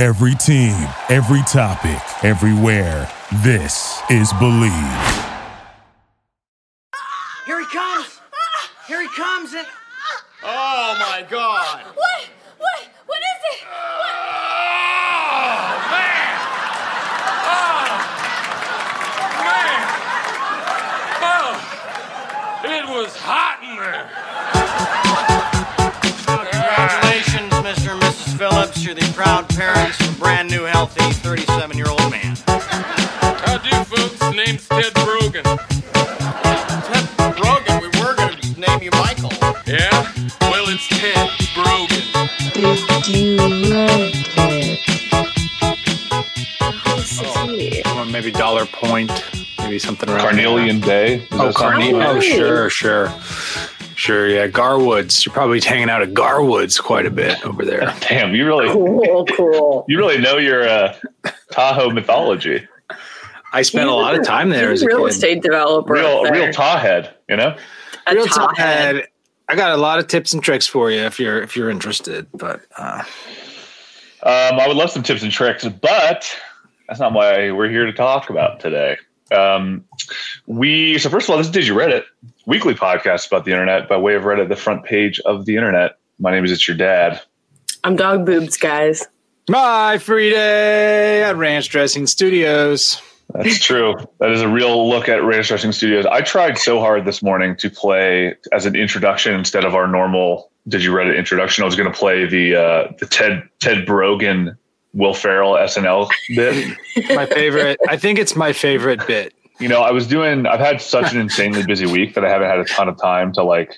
Every team, every topic, everywhere. This is Believe. Here he comes! Here he comes and. Oh my god! What? Mrs. The proud parents of a brand new, healthy 37 year old man. How do, folks? Name's Ted Brogan. Ted Brogan, we were going to name you Michael. Yeah? Well, it's Ted Brogan. Or oh. maybe Dollar Point, maybe something around Carnelian Bay. Is. Oh, that something? Carnelian. Oh, sure, sure. Sure, yeah. Gar Woods. You're probably hanging out at Gar Woods quite a bit over there. Damn, you really Cool, cool. you really know your uh, Tahoe mythology. I spent a lot of time there as a real kid. estate developer. Real up there. real Tahead, you know? A Real Tahoe. head. Ted, I got a lot of tips and tricks for you if you're if you're interested. But uh, Um, I would love some tips and tricks, but that's not why we're here to talk about today. Um, we so first of all, this is Did You Reddit, weekly podcast about the internet by way of Reddit, the front page of the internet. My name is It's Your Dad. I'm dog boobs, guys. my free day at Ranch Dressing Studios. That's true. that is a real look at Ranch Dressing Studios. I tried so hard this morning to play as an introduction instead of our normal Did You Reddit introduction. I was going to play the uh, the Ted Ted Brogan Will Ferrell SNL bit. My favorite. I think it's my favorite bit. you know, I was doing, I've had such an insanely busy week that I haven't had a ton of time to like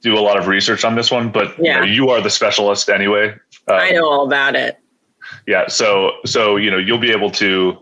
do a lot of research on this one, but Yeah. you, know, you are the specialist anyway. Um, I know all about it. Yeah. So, so, you know, you'll be able to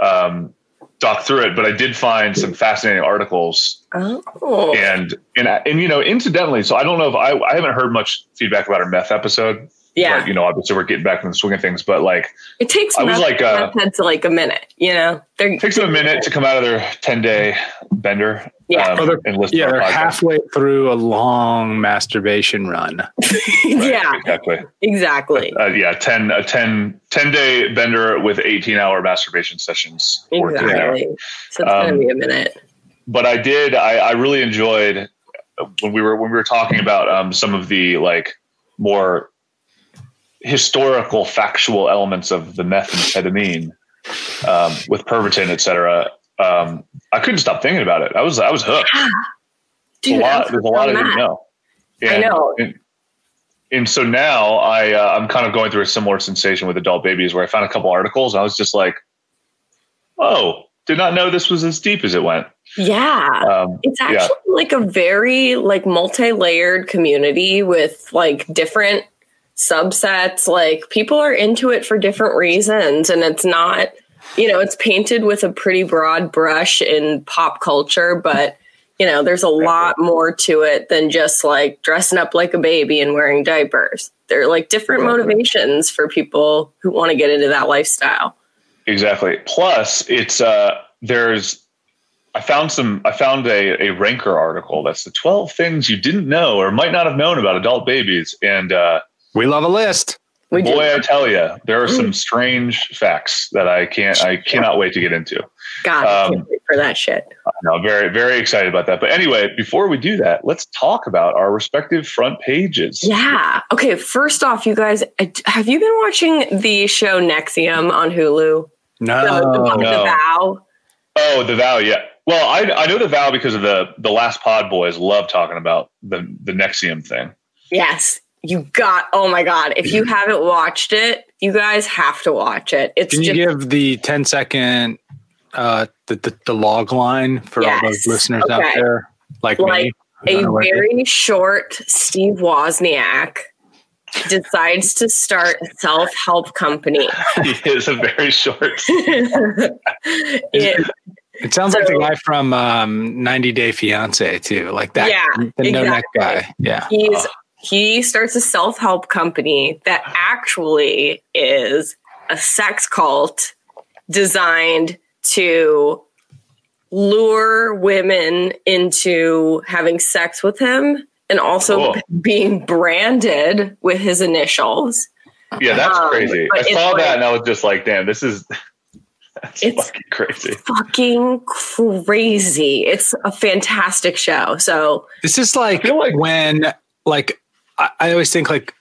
um, doc through it, but I did find some fascinating articles Oh. and, and, and, you know, incidentally, so I don't know if I, I haven't heard much feedback about our meth episode. Yeah. But, you know, obviously we're getting back in the swing of things, but like, It takes I was like, uh, meth heads like a minute, you know? They're, takes them a minute to come out of their 10 day bender. Yeah. um, Oh, they're- and listen Yeah, to they're podcast. halfway through a long masturbation run. yeah, Exactly. exactly. Uh, yeah, 10, a 10, 10 day bender with 18 hour masturbation sessions. worked in there. Exactly. So it's going Um, to be a minute. But I did, I, I really enjoyed uh, when we were, when we were talking about um, some of the like more historical, factual elements of the methamphetamine um, with Pervitin, et cetera. Um, I couldn't stop thinking about it. I was, I was hooked. Dude, a lot, there's a lot I didn't know. I know. And, and so now I uh, I'm kind of going through a similar sensation with adult babies where I found a couple articles and I was just like, oh, did not know this was as deep as it went. Yeah. Um, It's yeah. actually like a very like multi-layered community with like different subsets. Like people are into it for different reasons and it's not, you know, it's painted with a pretty broad brush in pop culture, but you know, there's a lot more to it than just like dressing up like a baby and wearing diapers. There are like different motivations for people who want to get into that lifestyle. Exactly. Plus, it's uh, there's I found some I found a, a ranker article that's the 12 things you didn't know or might not have known about adult babies and uh, We love a list. We do. boy I tell you there are some strange facts that I can't I cannot wait to get into. God, I Um, can't wait for that shit. No, very, very excited about that. But anyway, before we do that, let's talk about our respective front pages. Yeah. Okay. First off, you guys, have you been watching the show NXIVM on Hulu? No, the, the, no. the Vow. Oh, the vow, yeah. Well, I I know the vow because of the the last pod boys love talking about the the NXIVM thing. Yes. You got. Oh my god! If you haven't watched it, you guys have to watch it. It's Can you just give the 10 second uh the, the, the log line for all those Yes. listeners out there? Like, like me. A know what it is. very short Steve Wozniak decides to start a self-help company. he is a very short. It- It sounds like the guy from um, 90 Day Fiance too, like that. Yeah, the no neck guy. Yeah. he's he starts a self-help company that actually is a sex cult designed to lure women into having sex with him and also Cool. being branded with his initials. Yeah, that's Um, crazy. I saw like- that and I was just like, damn, this is that's It's- fucking crazy. Fucking crazy. It's a fantastic show. So This is like, like- when, like, I, I always think like,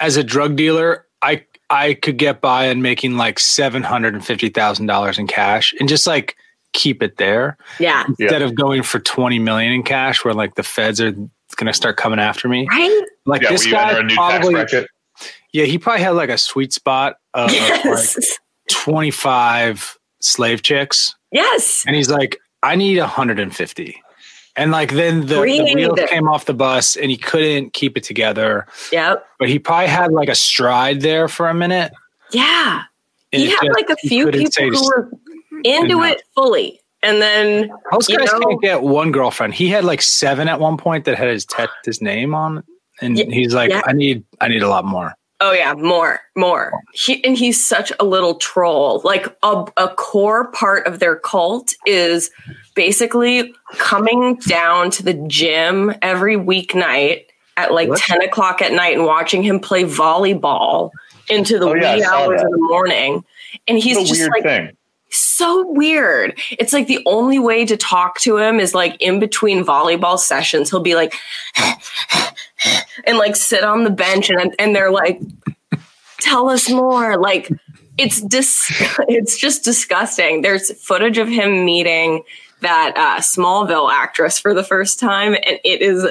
as a drug dealer, I I could get by on making like seven hundred and fifty thousand dollars in cash and just like keep it there yeah. instead of going for twenty million in cash, where like the feds are going to start coming after me. Right? Like Yeah, this guy enter a new tax probably, yeah, he probably had like a sweet spot of like twenty five slave chicks. yes. And he's like, I need 150. And like then the, the wheels came off the bus and he couldn't keep it together. Yep. But he probably had like a stride there for a minute. Yeah. and he had just- like a few people who were into enough. it fully. And then Most guys know- can't get one girlfriend. He had like seven at one point that had his te- his name on, and Yeah, he's like, yeah. I need I need a lot more. Oh yeah, more, more. He and he's such a little troll. Like a, a core part of their cult is basically coming down to the gym every weeknight at like What? ten o'clock at night and watching him play volleyball into the Oh, wee saw hours that. of the morning. And he's just like thing. so weird. It's like the only way to talk to him is like in between volleyball sessions. He'll be like, and like sit on the bench, and and they're like, "Tell us more." Like it's dis- it's just disgusting. There's footage of him meeting that uh, Smallville actress for the first time, and it is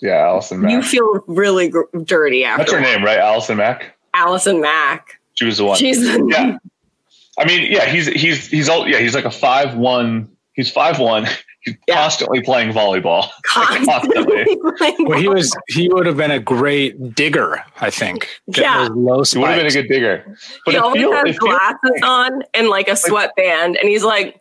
Yeah, Allison Mack. you feel really gr- dirty after. That's her name, right? Allison Mack. Allison Mack. She was the one. She's the yeah. I mean, yeah, he's he's he's all yeah, he's like a five one. He's five one. He's Yeah. constantly playing volleyball. constantly. playing Well, he was he would have been a great digger, I think. Yeah. those low He would have been a good digger. But he it always feel- has it feels- glasses on and like a sweatband, and he's like,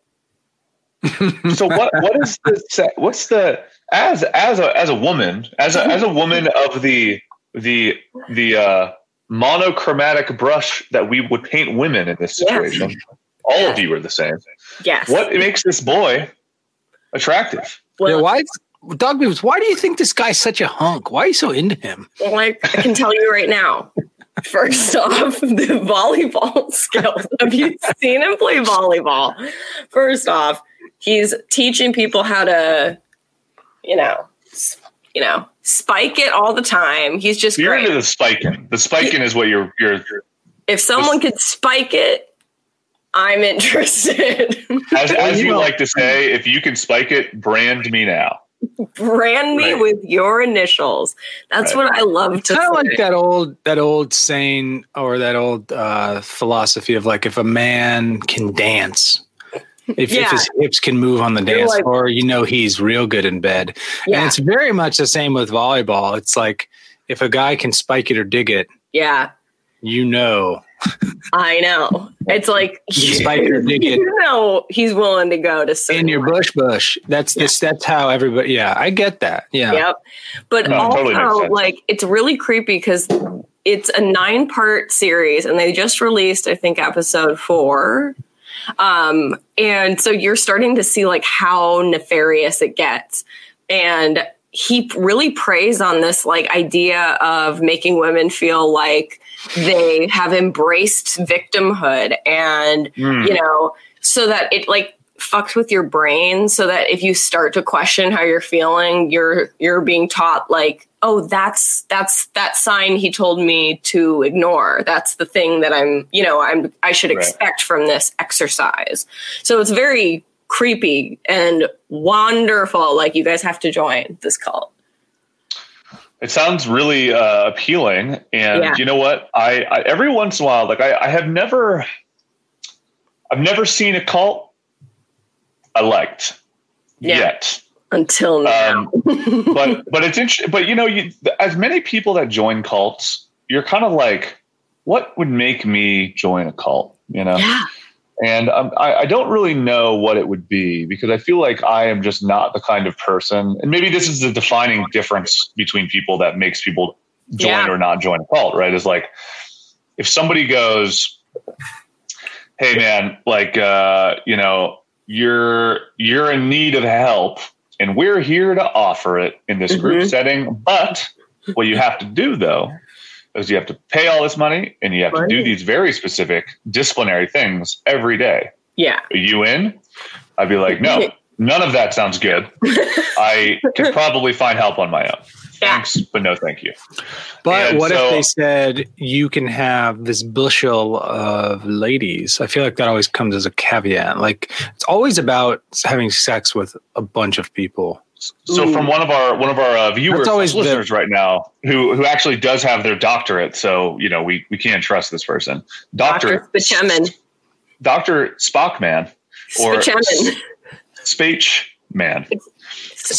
so what what is the what's the as as a as a woman as a as a woman of the the the uh monochromatic brush that we would paint women in this Yes. situation all of you are the same yes. what makes this boy attractive Yeah, Well, why Dog Beavers, why do you think this guy's such a hunk? Why are you so into him? Well, I can tell you right now. First off, the volleyball skills. Have you seen him play volleyball? First off, he's teaching people how to, you know, you know, spike it all the time. He's just you're great. into the spiking the spiking is what you're you're if someone could spike it, I'm interested. as, as you you like to say if you can spike it brand me now Brand me Right. with your initials. That's Right. what I love to Kind of like that old that old saying or that old uh, philosophy of like if a man can dance, if, Yeah. if his hips can move on the You're dance like- floor, you know he's real good in bed. And it's very much the same with volleyball. It's like if a guy can spike it or dig it, yeah. you know. I know. It's like Spike or. You know, he's willing to go to certain In your bush bush. That's this that's how everybody yeah, I get that. Yeah. Yep. But No, also, totally like, it's really creepy because it's a nine part series and they just released, I think, episode four. Um, and so you're starting to see like how nefarious it gets. And he really preys on this like idea of making women feel like they have embraced victimhood and Hmm. you know so that it like fucks with your brain so that if you start to question how you're feeling you're you're being taught like oh that's that's that sign he told me to ignore that's the thing that i'm you know i'm i should Right. expect from this exercise so it's very creepy and wonderful like you guys have to join this cult It sounds really uh, appealing, and Yeah. you know what? I, I every once in a while, like I, I have never, I've never seen a cult I liked Yeah. yet. Until now. Um, but but it's interesting. But you know, you, as many people that join cults, you're kind of like, what would make me join a cult? You know. yeah. And um, I, I don't really know what it would be because I feel like I am just not the kind of person. And maybe this is the defining difference between people that makes people join Yeah. or not join a cult, right? Is like if somebody goes, "Hey, man, like uh, you know, you're you're in need of help, and we're here to offer it in this group Mhm. setting, but what you have to do though." Is you have to pay all this money and you have to do these very specific disciplinary things every day. Yeah. Are you in? I'd be like, no, none of that sounds good. I could probably find help on my own. Thanks, but no thank you. But And what so- if they said you can have this bushel of ladies? I feel like that always comes as a caveat. Like it's always about having sex with a bunch of people. So from one of our one of our uh, viewers, That's always listeners right now, who who actually does have their doctorate, so you know we we can't trust this person, Dr. Doctor Spachemin. Doctor Spockman or Spachemin. Speech Man.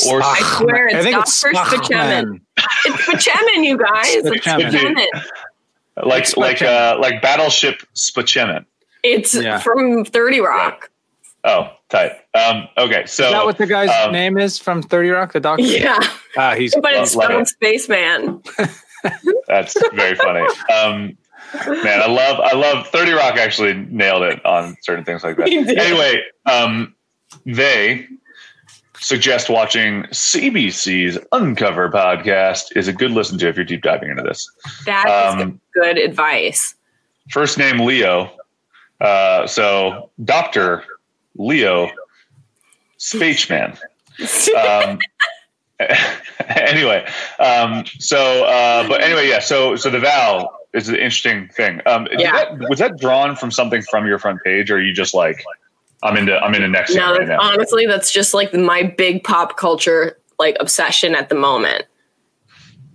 Or I swear it's I think Dr. it's Spachemin. Spachemin. It's Spachemin, you guys. It's Spachemin. Spachemin. like It's like uh like Battleship Spachemin. It's Yeah. from 30 Rock. Oh, tight. Um, okay, so Is that what the guy's um, name is from Thirty Rock? The doctor. Yeah. Ah, he's But it's love spelled it. Spaceman. That's very funny. Um, man, I love I love Thirty Rock. Actually, nailed it on certain things like that. Anyway, um, they suggest watching CBC's Uncover podcast is a good listen to if you're deep diving into this. That is Um, good advice. First name Leo, uh, so Doctor Leo Speechman. um, anyway, um, so uh, but anyway, yeah. So so the vow is an interesting thing. Um, Yeah. that- was that drawn from something from your front page, or are you just like I'm into I'm into next no, right now? honestly, that's just like my big pop culture like obsession at the moment.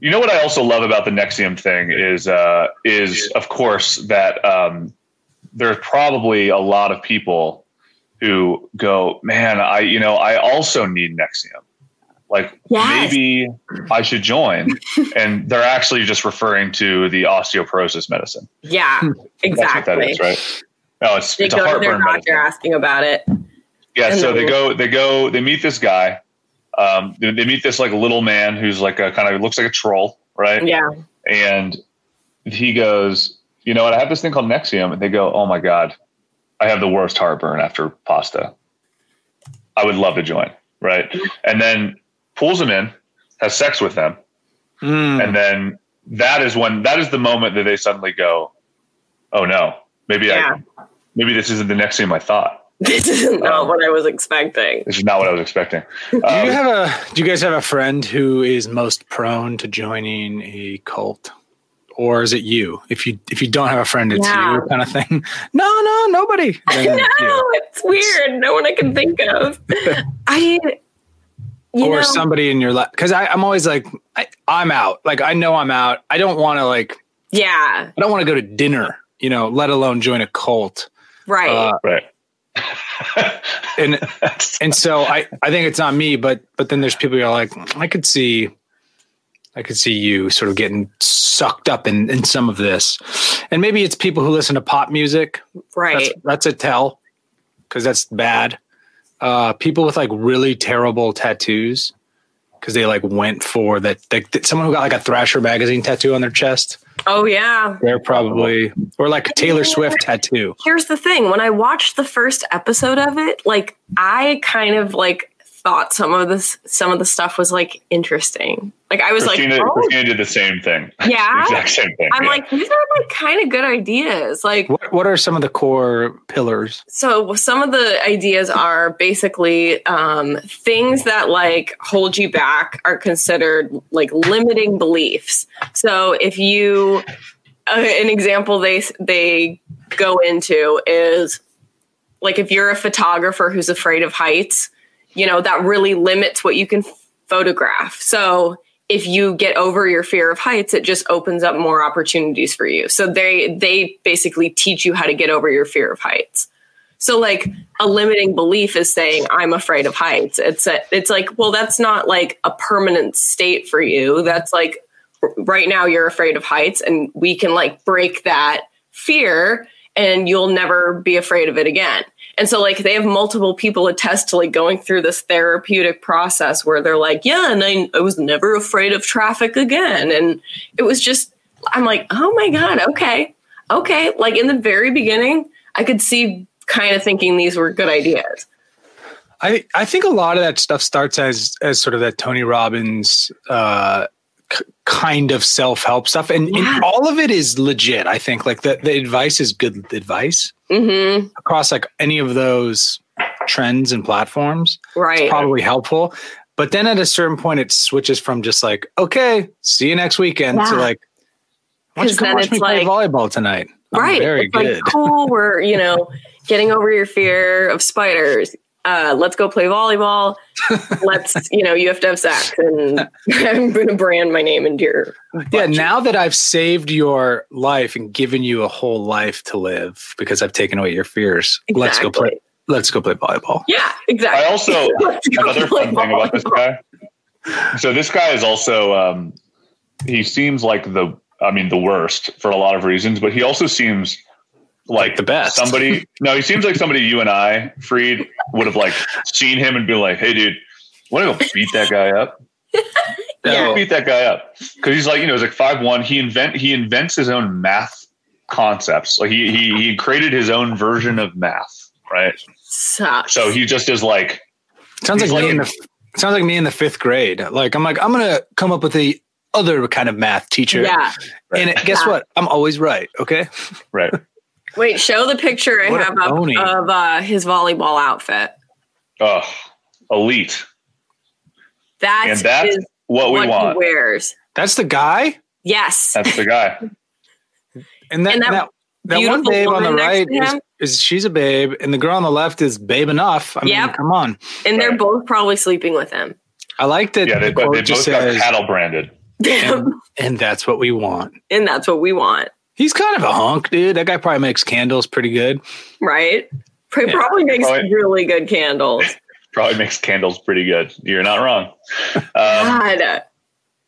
You know what I also love about the NXIVM thing is uh, is of course that um, there's probably a lot of people who go, man, I you know I also need Nexium. Like Yes. maybe I should join, and they're actually just referring to the osteoporosis medicine. Yeah, That's what exactly. that is, right? No, it's, They it's a go to their heartburn doctor medicine. asking about it. Yeah, And so they go, they go, they meet this guy. Um, they, they meet this like little man who's like a kind of looks like a troll, right? Yeah. And he goes, you know what? I have this thing called Nexium, and they go, oh my god, I have the worst heartburn after pasta. I would love to join, right? And then pulls them in, has sex with them, Mm. and then that is when that is the moment that they suddenly go, oh no, maybe Yeah. I, maybe this isn't the next thing I thought. This is not Um, what I was expecting. This is not what I was expecting. Do Um, you have a? Do you guys have a friend who is most prone to joining a cult, or is it you? If you if you don't have a friend, it's Yeah. you kind of thing. No, no, nobody. Then no, it's it's weird. No one I can think of. I, you or know, somebody in your life because I'm always like I, I'm out. Like I know I'm out. I don't want to like yeah, I don't want to go to dinner. You know, let alone join a cult. right. Uh, right. and and so I I think it's not me, but but then there's people who are like I could see. I could see you sort of getting sucked up in, in some of this. And maybe it's people who listen to pop music. right. That's, that's a tell because that's bad. Uh, people with like really terrible tattoos because they like went for that. Like, th- someone who got like a Thrasher magazine tattoo on their chest. oh yeah. They're probably, or like a Taylor Swift tattoo. Here's the thing. When I watched the first episode of it, like I kind of like thought some of this some of the stuff was like interesting. Like I was Christina, like, oh, Christina did the same thing. Yeah? the exact same thing. I'm yeah. like, these are like kind of good ideas. Like What, what are some of the core pillars? So some of the ideas are basically um, things that like hold you back are considered like limiting beliefs. So if you, uh, an example they they go into is like if you're a photographer who's afraid of heights, you know that really limits what you can photograph. So if you get over your fear of heights, it just opens up more opportunities for you. So they they basically teach you how to get over your fear of heights. So like a limiting belief is saying I'm afraid of heights. It's a, it's like well that's not like a permanent state for you. That's like right now you're afraid of heights and we can like break that fear and you'll never be afraid of it again. And so like they have multiple people attest to like going through this therapeutic process where they're like, yeah, and I, I was never afraid of traffic again. And it was just I'm like, oh my God, okay. Okay. Like in the very beginning, I could see kind of thinking these were good ideas. I I think a lot of that stuff starts as as sort of that Tony Robbins uh, k- kind of self help stuff, and, Yeah. and all of it is legit. I think like the the advice is good advice Mm-hmm. across like any of those trends and platforms. Right. It's probably helpful, but then at a certain point, it switches from just like okay, see you next weekend to like. Why don't you come watch me play like- volleyball tonight? I'm right. very it's good. like cool. We're, you know, getting over your fear of spiders. Uh, let's go play volleyball. let's, you know, you have to have sex. And I'm going to brand my name into your. Yeah, now that I've saved your life and given you a whole life to live because I've taken away your fears, let's go play. Let's go play volleyball. Yeah, exactly. I also another play fun thing about this guy. So this guy is also um, he seems like the I mean the worst for a lot of reasons, but he also seems like the best. Somebody no, he seems like somebody you and I, Freed, would have like seen him and be like, "Hey, dude, want to go beat that guy up?" Yeah. beat that guy up because he's like you know he's like five one. He invent he invents his own math concepts. Like he he he created his own version of math, right? Sucks. So he just is like Sounds like He's me in the sounds like me in the fifth grade. Like I'm like I'm gonna come up with the other kind of math teacher. Yeah. And it, guess Yeah. what? I'm always right. Okay. right. Wait, show the picture I What have up of uh, his volleyball outfit. Oh, elite. That and that's what we what he want. wears. That's the guy. Yes. That's the guy. And that And that that, that one babe on the right is, is she's a babe, and the girl on the left is babe enough. I mean, come on. and they're both probably sleeping with him. I like that. Yeah, they, the quote they just both got says, cattle branded. and, and that's what we want. and that's what we want, He's kind of a hunk, dude. That guy probably makes candles pretty good. right? He Yeah. probably makes Probably- really good candles. Probably makes candles pretty good. You're not wrong. Um, God.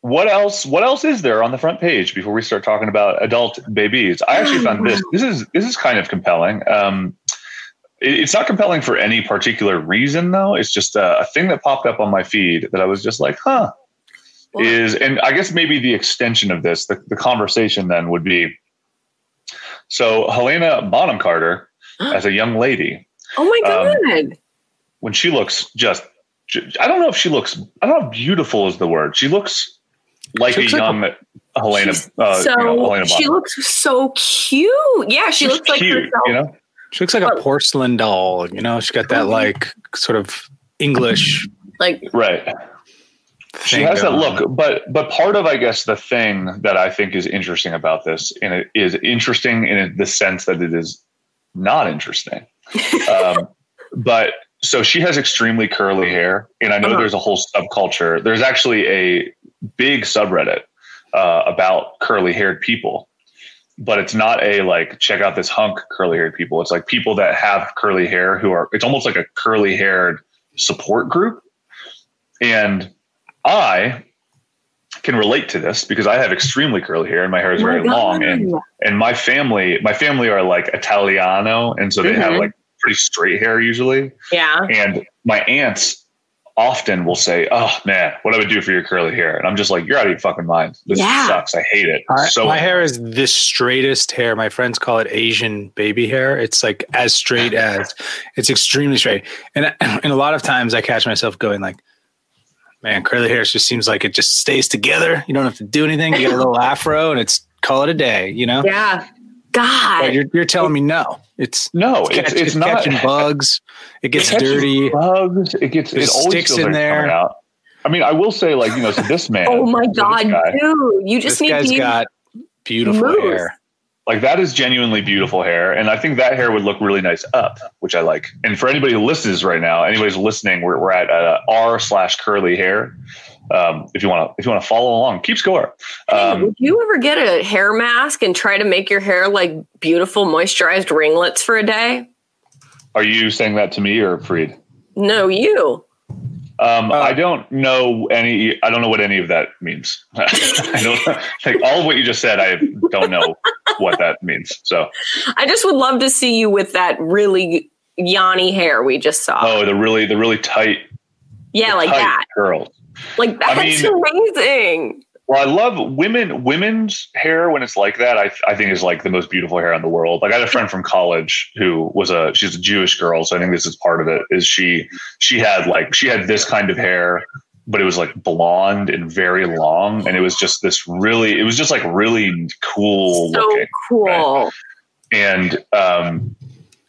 what else? What else is there on the front page before we start talking about adult babies? I actually found this. This is this is kind of compelling. Um, it- it's not compelling for any particular reason, though. It's just a, a thing that popped up on my feed that I was just like, huh. What? Is and I guess maybe the extension of this, the, the conversation then would be. So Helena Bonham Carter, as a young lady, Oh my um, God. when she looks just I don't know if she looks I don't know if beautiful is the word. She looks like She a looks like young Helena uh, so you know, Helena she looks so cute. Yeah, she She's looks like cute, herself. you know? She looks like a porcelain doll. You know, she got that like sort of English. Like Right. She has that on. look, but but part of I guess the thing that I think is interesting about this, and it is interesting in the sense that it is not interesting. um, but so she has extremely curly hair, and I know Uh-huh. there's a whole subculture. There's actually a big subreddit uh, about curly haired people, but it's not a like check out this hunk curly haired people. It's like people that have curly hair who are. It's almost like a curly haired support group, and I can relate to this because I have extremely curly hair and my hair is Oh my very long and and my family my family are like Italiano and so they have Mhm. like pretty straight hair usually yeah. and my aunts often will say oh man what I would do for your curly hair and I'm just like you're out of your fucking mind this Yeah. sucks I hate it My, so my hair is the straightest hair. My friends call it Asian baby hair. It's like as straight as it's extremely straight. And and a lot of times I catch myself going like, man, curly hair just seems like it just stays together. You don't have to do anything. You get a little afro and it's call it a day, you know? Yeah. God. But you're you're telling me no. It's no it's, it's, catch- it's, not catching bugs. It gets It dirty. bugs it gets There's it always sticks in like there. I mean I will say like you know so this man oh my God, guy- dude. You just This need guy's to use got beautiful mousse. hair. Like that is genuinely beautiful hair, and I think that hair would look really nice up, which I like. And for anybody who listens right now, anybody's listening, we're, we're at uh, r slash curly hair. Um, if you want to, if you want to follow along, keep score. Hey, Um, would you ever get a hair mask and try to make your hair like beautiful moisturized ringlets for a day? Are you saying that to me or Freed? No, you. Um, I don't know any. I don't know what any of that means. I don't like all of what you just said. I don't know what that means. So, I just would love to see you with that really Yanni hair we just saw. oh, the really, the really tight, yeah, like tight that. curls. Like that's mean- amazing. Well, I love women. Women's hair when it's like that, I I think is like the most beautiful hair in the world. Like I had a friend from college who was a she's a Jewish girl, so I think this is part of it. Is she she had like she had this kind of hair, but it was like blonde and very long, and it was just this really it was just like really cool So looking. cool. and um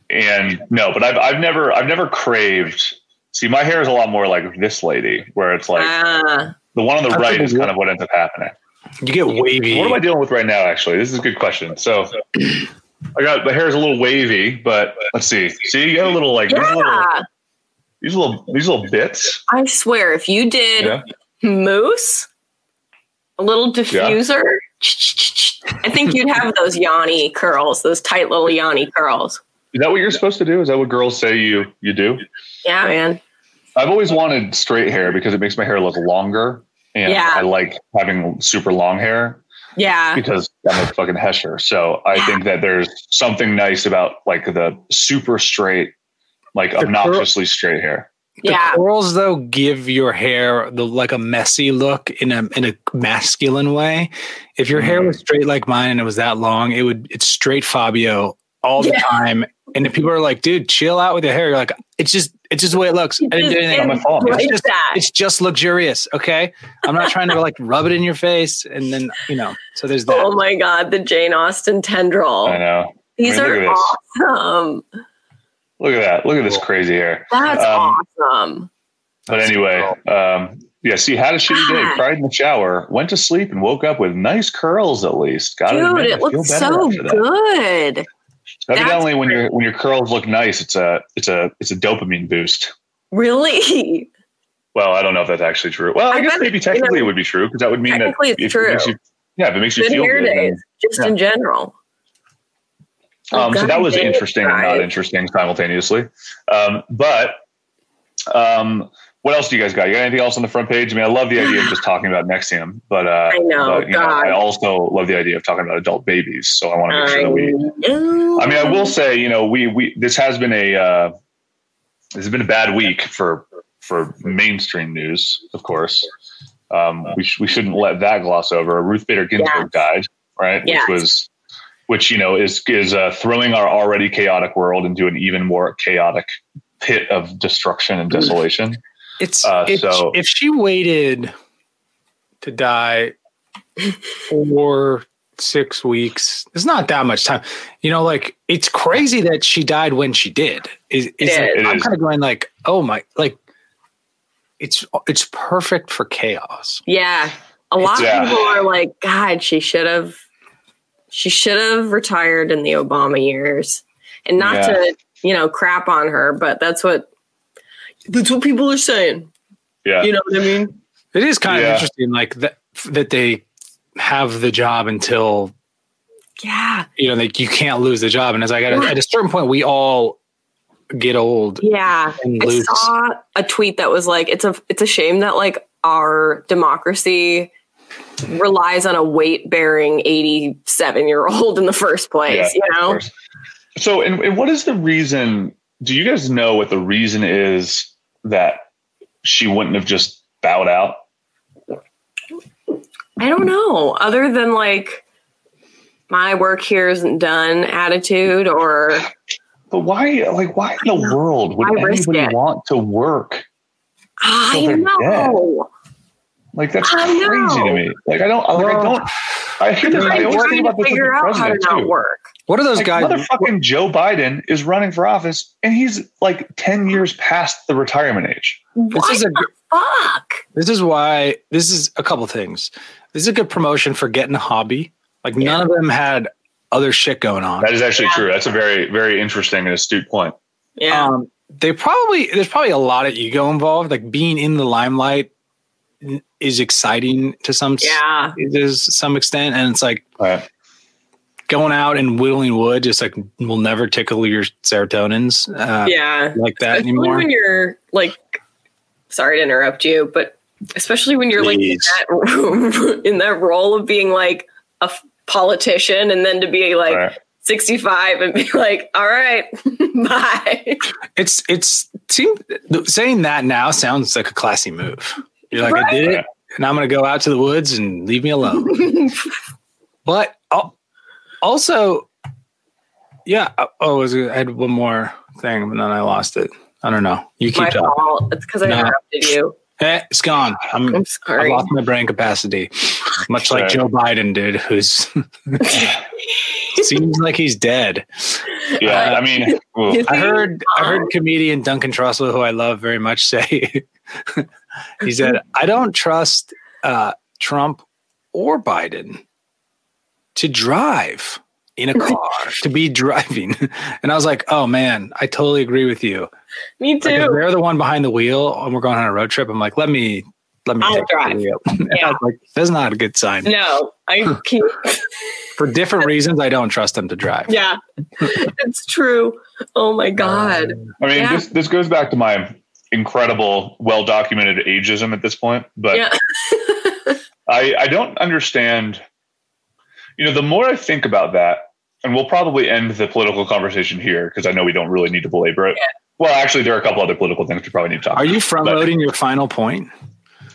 and no but i've i've never i've never craved see my hair is a lot more like this lady where it's like Ah. The one on the That's right is kind of what ends up happening. You get wavy. what am i dealing with right now actually? This is a good question. So i got the hair is a little wavy but let's see. See you got a little like these little these little these little bits. I swear, if you did yeah. mousse, a little diffuser, I think you'd have those Yanni curls, those tight little Yanni curls. is that what you're supposed to do? Is that what girls say you you do? Yeah, man. I've always wanted straight hair because it makes my hair look longer, and Yeah. I like having super long hair Yeah. because I'm a fucking hesher. So I think that there's something nice about like the super straight, like The curl- obnoxiously straight hair. The Yeah. curls though give your hair the like a messy look in a in a masculine way. If your hair mm. was straight like mine and it was that long, it would it's straight Fabio all the Yeah. time. And if people are like, dude, chill out with your hair, you're like, it's just it's just the way it looks. I didn't do anything. on my fault. It's just, it's just luxurious, okay? I'm not trying to like rub it in your face and then you know. So there's that. Oh my God, the Jane Austen tendril. I know. These I mean, are look at awesome. Look at that. Look at this crazy hair. That's Um, awesome. But anyway, um, yeah. See, had a shitty day. Cried in the shower. Went to sleep and woke up with nice curls. At least, Got it. Dude, admit, it looks so after that. good. Evidently, when your when your curls look nice, it's a it's a it's a dopamine boost. Really? Well, I don't know if that's actually true. Well, I, I guess maybe you technically know, it would be true because that would mean that technically it's if true. It makes you, yeah, if it makes you feel good. then- just yeah. in general. Um, so that was interesting and not interesting simultaneously. Um, but um, what else do you guys got? You got anything else on the front page? I mean, I love the idea of just talking about NXIVM, but uh, I know, but, you know, I also love the idea of talking about adult babies. So I want to make sure that we know. I mean, I will say, you know, we we this has been a uh, this has been a bad week for for mainstream news, of course. Um, we sh- we shouldn't let that gloss over. Ruth Bader Ginsburg Yes. died, right? Yes. Which was which you know is is uh, throwing our already chaotic world into an even more chaotic pit of destruction and desolation. It's Uh, if, so- if she waited to die for six weeks, it's not that much time. You know, like it's crazy that she died when she did. Is, is It like- It I'm is. kind of going like, oh my, like it's it's perfect for chaos. Yeah. A lot Yeah. of people are like, God, she should have she should have retired in the Obama years. And not Yeah. to, you know, crap on her, but that's what that's what people are saying. Yeah, You know what I mean? It is kind Yeah. of interesting, like that that they have the job until Yeah. you know like you can't lose the job, and as I got at a certain point, we all get old. Yeah. I saw a tweet that was like, it's a it's a shame that like our democracy relies on a weight bearing 87 year old in the first place, you know? So, and, and what is the reason? Do you guys know what the reason is that she wouldn't have just bowed out? I don't know. Other than like my work here isn't done attitude or But why? Like, why in the world would anybody want to work? I know. Like, that's I know. crazy to me. Like, I don't. Like, I don't. I hear this. I I'm always think about to this figure out how to not too. work. What are those Like, guys? motherfucking Joe Biden is running for office, and he's like ten years past the retirement age. What is a the fuck? This is why this is a couple things. This is a good promotion for getting a hobby. Like none of them had other shit going on. That is actually true. That's a very, very interesting and astute point. Yeah. Um, they probably there's probably a lot of ego involved. Like being in the limelight is exciting to some Yeah. to some extent, and it's like Right. Going out and whittling wood just like will never tickle your serotonins. Uh, yeah. like that especially anymore. when you're like sorry to interrupt you but especially when you're like in Please. that, in that role of being like a f- politician and then to be like Right. 65 and be like all right bye It's it's seem saying that now sounds like a classy move. You're like, I did it, and I'm going to go out to the woods and leave me alone. but al- also, yeah. uh, Oh, was I had one more thing, but then I lost it. I don't know. You keep my talking. fault it's because i No. interrupted you Eh, it's gone. I'm, i'm I've lost my brain capacity, much like Joe Biden did, who's seems like he's dead. Yeah, I mean, ooh, I heard I heard comedian Duncan Trussell, who I love very much, say he said, "I don't trust uh, Trump or Biden to drive in a car to be driving," and I was like, "Oh man, I totally agree with you." me Like, too they're the one behind the wheel, and we're going on a road trip. I'm like, "Let me." Let me I'll take the drive. wheel." And I Yeah. was like, that's not a good sign. no i can't For different reasons, I don't trust them to drive. yeah it's true oh my um, god I mean, Yeah. this this goes back to my incredible, well documented ageism at this point. But yeah I I don't understand. You know, the more I think about that, and we'll probably end the political conversation here because I know we don't really need to belabor it. Well, actually, there are a couple other political things we probably need to talk. Are you about. front loading your final point?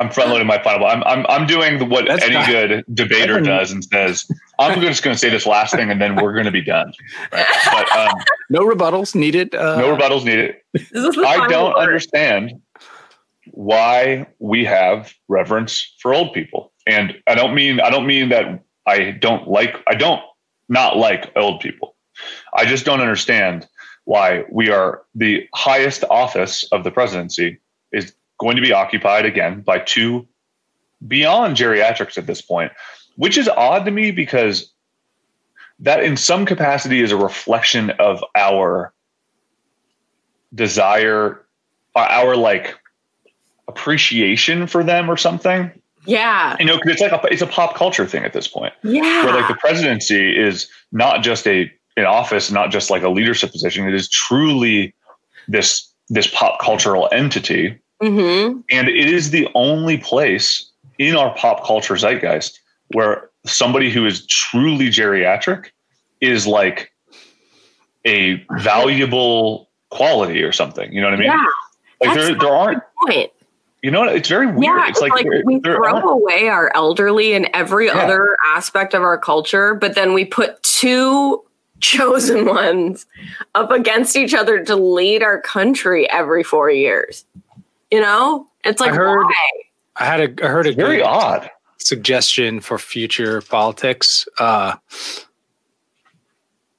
I'm front loading my final. I'm I'm I'm doing what That's any not- good debater does and says. I'm just going to say this last thing and then we're going to be done. Right? But um, No rebuttals needed. Uh, no rebuttals needed. this is the I don't word. understand why we have reverence for old people. And I don't mean I don't mean that I don't like I don't not like old people. I just don't understand why we are the highest office of the presidency is going to be occupied again by two beyond geriatrics at this point, which is odd to me because that in some capacity is a reflection of our desire our like appreciation for them or something yeah you know 'cause it's like a, it's a pop culture thing at this point yeah where like the presidency is not just a an office not just like a leadership position it is truly this this pop cultural entity mm-hmm. and it is the only place in our pop culture zeitgeist where somebody who is truly geriatric is like a valuable quality or something. You know what I mean? yeah like that's there, there aren't. point You know, what? it's very weird. Yeah, it's like, there- we throw aren't- away our elderly in every Yeah. other aspect of our culture, but then we put two chosen ones up against each other to lead our country every four years. You know, it's like I heard- why? I had a I heard a very odd. suggestion for future politics uh,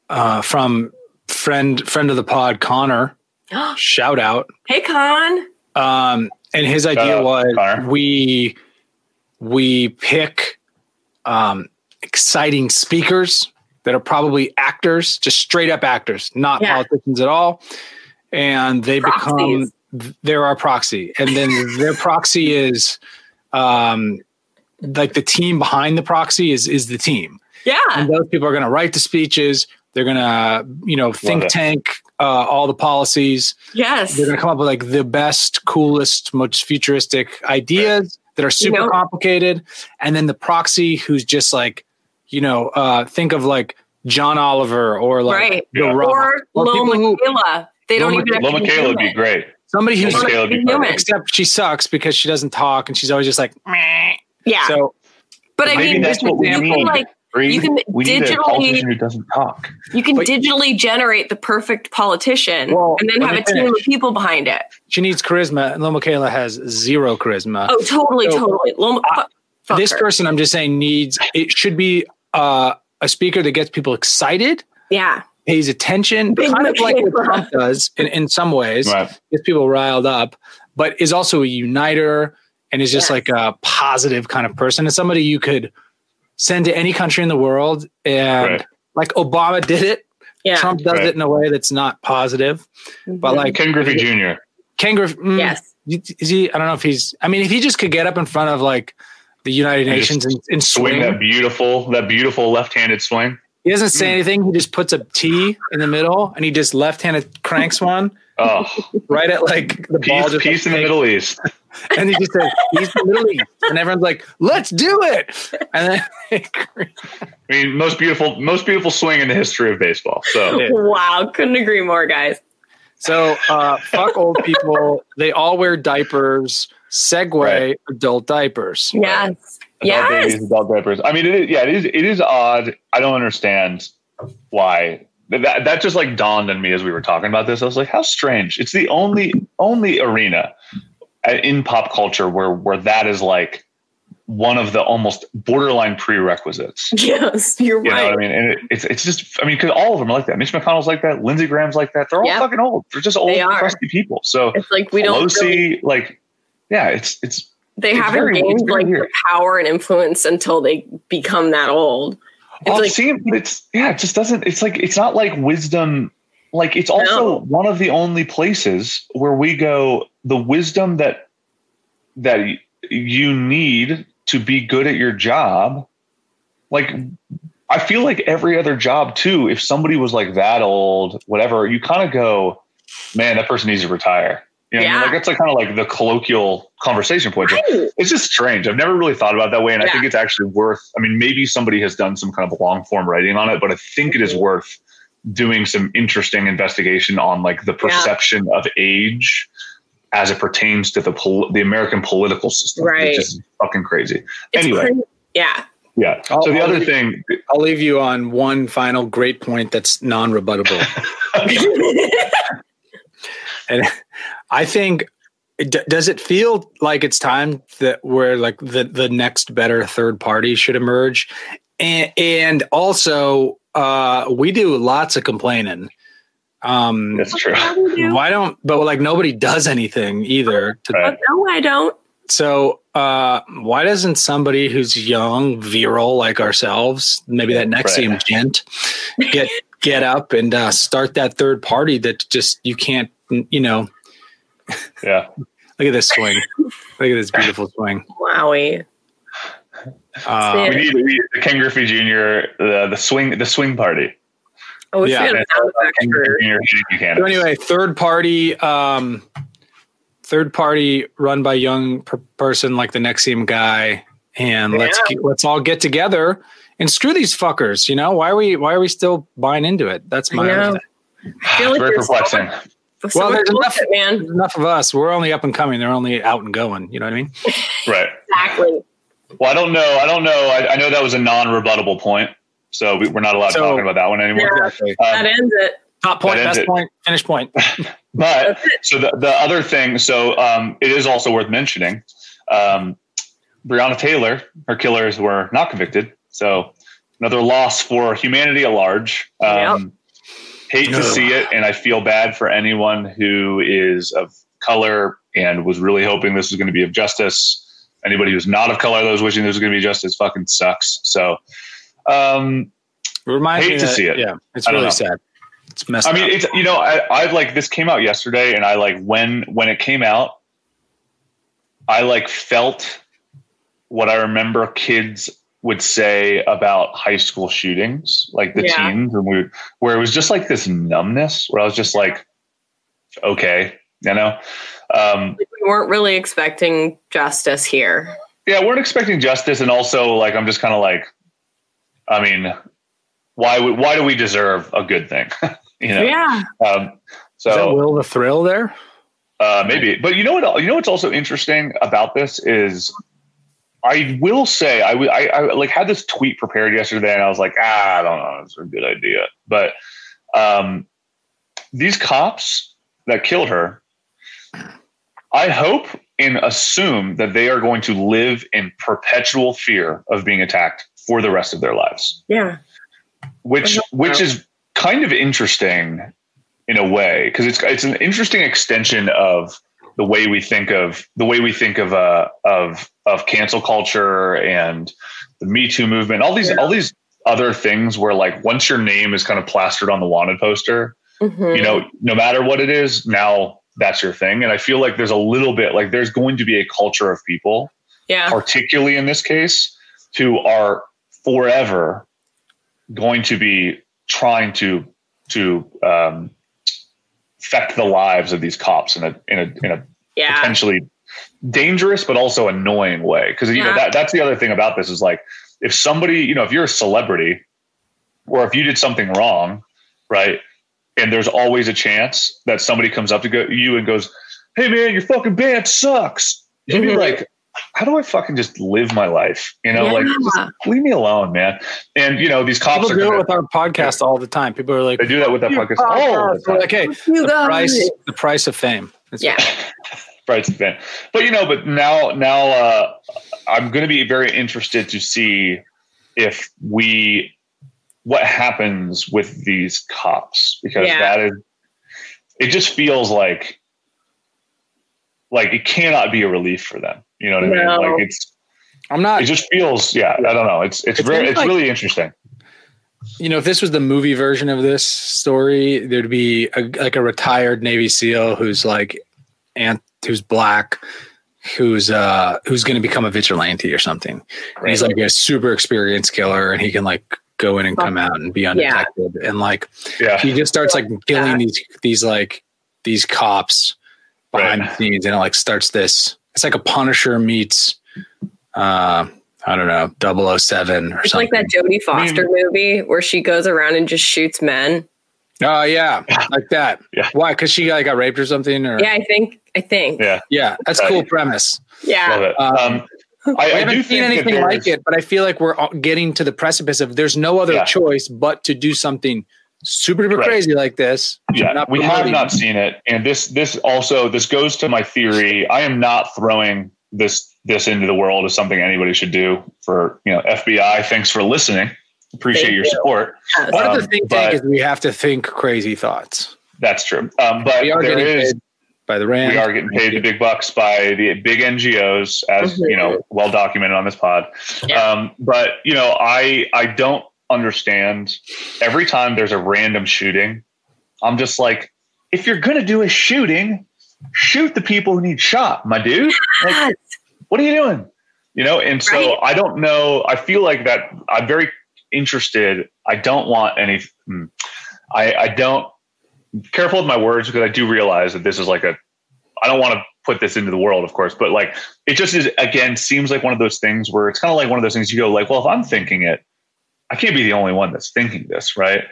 uh, from friend friend of the pod Connor. Shout out. hey, Con. Um, and his idea out, was Connor. we we pick um, exciting speakers that are probably actors, just straight up actors, not Yeah. politicians at all, and they Proxies. become they're our proxy, and then their proxy is um, like the team behind the proxy is is the team, Yeah. and those people are going to write the speeches. They're going to you know think tank uh, all the policies Yes. they're going to come up with like the best, coolest, most futuristic ideas that are super know- complicated. And then the proxy who's just like, you know, uh, think of like John Oliver or like Right. The Yeah. Rock, Or Lo people who- Michaela. They don't Lo even have Lil Miquela would be great. somebody who's Don't Michaela would be be human. except she sucks because she doesn't talk and she's always just like, meh. Yeah. So but I mean, that's what we can, need. like Reed. you can we need a digitally- politician who doesn't talk. you can But- digitally generate the perfect politician Well, and then have me a team of people behind it. she needs charisma. And Lil Miquela has zero charisma. Oh, totally, So, totally. Lom- I- this her. person, I'm just saying, needs it should be uh, a speaker that gets people excited yeah, pays attention, Big kind of like what Trump does in, in some ways, Right. gets people riled up, but is also a uniter and is just Yes. like a positive kind of person and somebody you could send to any country in the world. And Right. like Obama did it, yeah. Trump does Right. it in a way that's not positive. But Mhm. like Ken Griffey Jr. Ken Griffey. mm, yes, is he? I don't know if he's. I mean, if he just could get up in front of like the United And Nations and, and Swing swing, that beautiful, that beautiful left-handed swing. He doesn't say anything. He just puts a T in the middle and he just left-handed cranks one Oh, right at like the ball. peace, Just peace in the Middle East. and he just says, "He's the Middle East," and everyone's like, "Let's do it!" And then I mean, most beautiful, most beautiful swing in the history of baseball. So Wow, couldn't agree more, guys. so uh, fuck old people. They all wear diapers. Segway Right. adult diapers. Yes. adult Yes. babies, adult diapers. I mean, it is, yeah, it is. It is odd. I don't understand why. That that just like dawned on me as we were talking about this. I was like, how strange. It's the only only arena uh, in pop culture where where that is like one of the almost borderline prerequisites. Yes, you're You know right. what I mean? And it, it's it's just I mean, because all of them are like that. Mitch McConnell's like that. Lindsey Graham's like that. They're all Yep. fucking old. They're just old, They crusty people. So It's like we don't Pelosi, really, like, yeah, it's it's they it's haven't very- gained very like the power and influence until they become that old. It's like seen, it's yeah, it just doesn't. It's like it's not like wisdom. Like it's also No. one of the only places where we go. The wisdom that that you need to be good at your job. Like I feel like every other job too. If somebody was like that old, whatever, you kind of go, man, that person needs to retire. You know, what I mean? Yeah. like that's like kind of like the colloquial conversation point. Right. It's just strange. I've never really thought about it that way, and I think it's actually worth. I mean, maybe somebody has done some kind of long form writing on it, but I think it is Mm-hmm. worth doing some interesting investigation on like the perception of age as it pertains to the pol- the American political system, Right. which is fucking crazy. it's anyway, crazy. yeah. yeah. I'll- so the I'll other leave- thing, I'll leave you on one final great point that's non-rebuttable. and I think d- does it feel like it's time that where like the the next better third party should emerge, and and also uh, we do lots of complaining. Um, that's true. Why don't but like nobody does anything either to Right. No, I don't. so uh, why doesn't somebody who's young, virile like ourselves, maybe that NXIVM Right. gent, get get up and uh, start that third party that just you can't, you know, Yeah. look at this swing, look at this beautiful swing. Wowie. Uh, We need, we need the Ken Griffey Jr. the the swing the swing party. Oh, we Yeah. should have sound effects Ken Griffey Jr. so anyway, third party, um, third party run by young per- person like the NXIVM guy, and let's get- let's all get together and screw these fuckers. You know why are we why are we still buying into it? That's my know. I feel like Very there's so perplexing. much- so Well, there's enough- bullshit, man. There's enough of us. We're only up and coming. They're only out and going. You know what I mean? Right. Exactly. Well, I don't know. I don't know. I, I know that was a non-rebuttable point, so we, we're not allowed So- to talk about that one anymore. Yeah. Exactly. that Um, ends it. Top point, that best it. point, finish point. but so the, the other thing, so um, it is also worth mentioning. Um, Breonna Taylor, her killers were not convicted, so another loss for humanity at large. Um, Hate to see it, and I feel bad for anyone who is of color and was really hoping this was going to be of justice. Anybody who's not of color that was wishing this was going to be justice fucking sucks. So, um, Reminds Hate me to that- see it. Yeah, it's really know. sad. It's messed I mean, up. it's you know, I, I like this came out yesterday, and I like when when it came out, I like felt what I remember kids would say about high school shootings, like the Yeah. teens, and we where it was just like this numbness, where I was just like, okay, you know, um, We weren't really expecting justice here. yeah, weren't expecting justice, and also like I'm just kind of like, I mean, why would why do we deserve a good thing? you know, Yeah. um, so Is that Will the Thrill there? Uh, maybe, but you know what? You know what's also interesting about this is, I will say I, w- I, I like had this tweet prepared yesterday, and I was like, ah, I don't know, it's a good idea. But um, these cops that killed her, I hope and assume that they are going to live in perpetual fear of being attacked for the rest of their lives Yeah. which which is kind of interesting in a way because it's it's an interesting extension of the way we think of the way we think of uh of of cancel culture and the Me Too movement all these Yeah. all these other things where like once your name is kind of plastered on the wanted poster Mhm. you know no matter what it is now that's your thing and I feel like there's a little bit like there's going to be a culture of people yeah. particularly in this case, who are forever going to be trying to to um, affect the lives of these cops in a in a in a Yeah. potentially dangerous but also annoying way because you know that that's the other thing about this is like if somebody you know if you're a celebrity or if you did something wrong right and there's always a chance that somebody comes up to go, you and goes hey man your fucking band sucks you'd be Mhm. like how do i fucking just live my life you know like leave me alone man and you know these cops People are do gonna, it with our podcast all the time. People are like, they do that with that "Your podcast all the like, hey, You the guys. price, the price of fame. It's- Yeah. Right, fan. But you know, but now now uh, I'm going to be very interested to see if we what happens with these cops because Yeah. that is it just feels like like it cannot be a relief for them. You know what I mean? Like it's I'm not it just feels yeah, I don't know. It's it's It's very it's like- really interesting. you know, if this was the movie version of this story, there'd be a, like a retired Navy SEAL who's like, and who's black, who's uh who's going to become a vigilante or something. And he's like a super experienced killer, and he can like go in and come out and be undetected, and like Yeah. he just starts like killing these these like these cops behind the scenes, and it like starts this. It's like a Punisher meets. uh I don't know, 007 or It's something. like that Jodie Foster movie where she goes around and just shoots men. Oh yeah, like that. Yeah. Why? Because she like, got raped or something? Or Yeah, I think. I think. Yeah. yeah, that's a cool premise. Yeah. Love it. Um, Um, I, I, I haven't do seen think anything like it, but I feel like we're getting to the precipice of there's no other Yeah. choice but to do something super duper Right. crazy like this. yeah Not we have not seen it and this this also this goes to my theory i am not throwing this this into the world as something anybody should do for you know fbi thanks for listening appreciate Thank your you. support Yes. Part of Um, the think but- tank is we have to think crazy thoughts. that's true um, but We are there getting is paid by the rand. we are getting paid the big bucks by the big ngos as Mhm. you know well documented on this pod Yeah. um, but you know i i don't understand every time there's a random shooting i'm just like if you're gonna do a shooting shoot the people who need shot my dude. Like what are you doing? You know and so Right. i don't know. I feel like that i'm very interested. I don't want any hmm, i i don't careful with my words because i do realize that this is like a i don't want to put this into the world of course but like it just is again seems like one of those things where it's kind of like one of those things you go like well if i'm thinking it i can't be the only one that's thinking this right?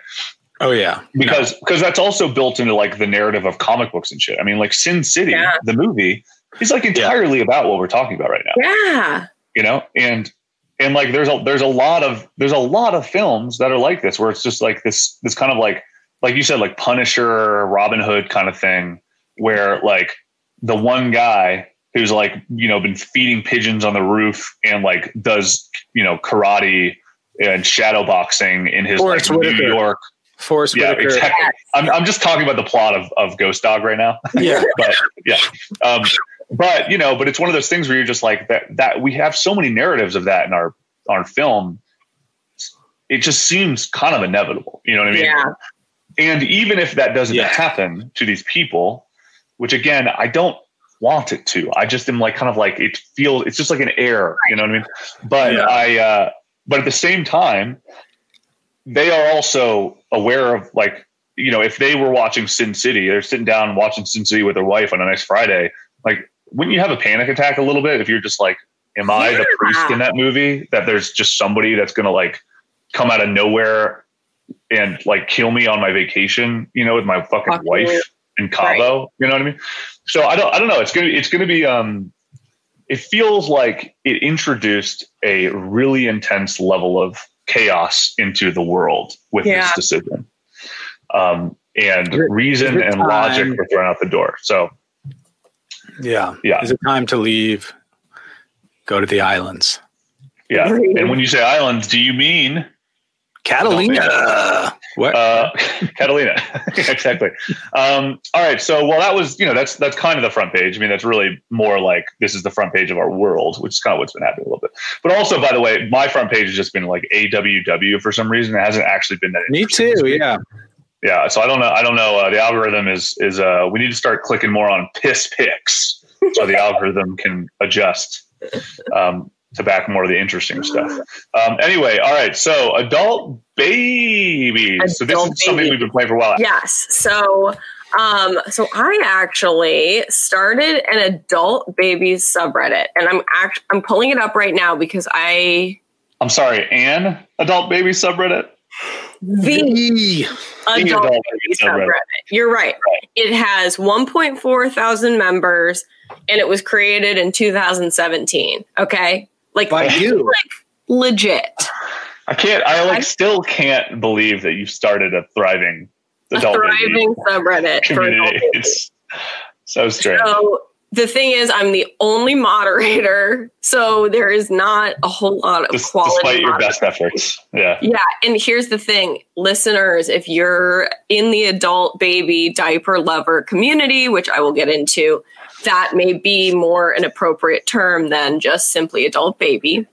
Oh yeah, because because that's also built into like the narrative of comic books and shit. I mean like sin city Yeah. the movie is like entirely about what we're talking about right now. Yeah. you know? And and like there's a there's a lot of there's a lot of films that are like this where it's just like this this kind of like like you said like punisher robin hood kind of thing where like the one guy who's like you know been feeding pigeons on the roof and like does you know karate and shadow boxing in his like, new Whitaker. york Forest yeah Whitaker. exactly I'm, I'm just talking about the plot of, of ghost dog right now Yeah. but yeah um but you know but it's one of those things where you're just like that that we have so many narratives of that in our our film it just seems kind of inevitable you know what i mean Yeah. and even if that doesn't Yeah. happen to these people which again i don't want it to i just am like kind of like it feels it's just like an air you know what i mean but Yeah. i uh but at the same time they are also aware of like you know if they were watching sin city they're sitting down watching sin city with their wife on a nice friday like wouldn't you have a panic attack a little bit if you're just like am i the priest in that movie? That there's just somebody that's gonna like come out of nowhere and like kill me on my vacation you know with my fucking wife in cabo? You know what i mean? So i don't i don't know. It's gonna it's gonna be um it feels like it introduced a really intense level of chaos into the world with Yeah. this decision. Um, and it- reason is it and logic were thrown out the door. So Yeah. Yeah. Is it time to leave? Go to the islands. yeah. And when you say islands, do you mean Catalina. What? uh, Catalina? exactly. Um, all right. So well, that was you know that's that's kind of the front page. I mean, that's really more like this is the front page of our world, which is kind of what's been happening a little bit. But also, by the way, my front page has just been like AWW for some reason. It hasn't actually been that. Me too. Yeah. Yeah, so I don't know. I don't know. Uh, the algorithm is is uh, we need to start clicking more on piss picks so the algorithm can adjust. Um, to back more of the interesting stuff. Um, anyway, all right. So adult babies. so this Adult is something we've been playing for a while. Yes. So, um, so I actually started an adult babies subreddit, and I'm act- I'm pulling it up right now because I I'm sorry, an adult baby subreddit. the adult, adult baby baby subreddit. subreddit. You're right. It has 1.4 thousand members, and it was created in 2017. Okay, like By you. like legit. I can't. I like I- still can't believe that you started a thriving A thriving subreddit for adult It's so strange. So the thing is, I'm the only moderator, so there is not a whole lot of Des- quality. despite your best efforts, yeah. Yeah, and here's the thing, listeners, if you're in the adult baby diaper lover community, which I will get into, that may be more an appropriate term than just simply adult baby.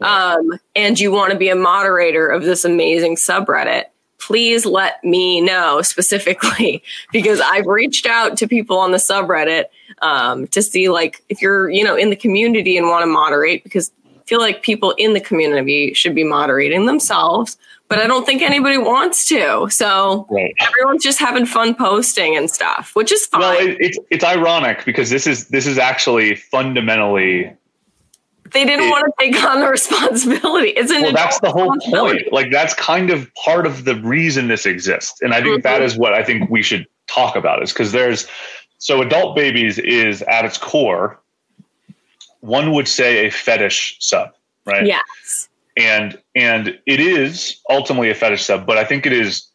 Um, and you want to be a moderator of this amazing subreddit, please let me know specifically because I've reached out to people on the subreddit um, to see like if you're you know in the community and want to moderate because I feel like people in the community should be moderating themselves, but I don't think anybody wants to. So Right. everyone's just having fun posting and stuff, which is fine. Well, it, it's it's ironic because this is this is actually fundamentally they didn't it- want to take on the responsibility. It's an well. That's the whole point. Like that's kind of part of the reason this exists, and I think that Mhm. is what I think we should talk about. Is because there's so adult babies is at its core, one would say a fetish sub, right? Yes. and and it is ultimately a fetish sub but i think it is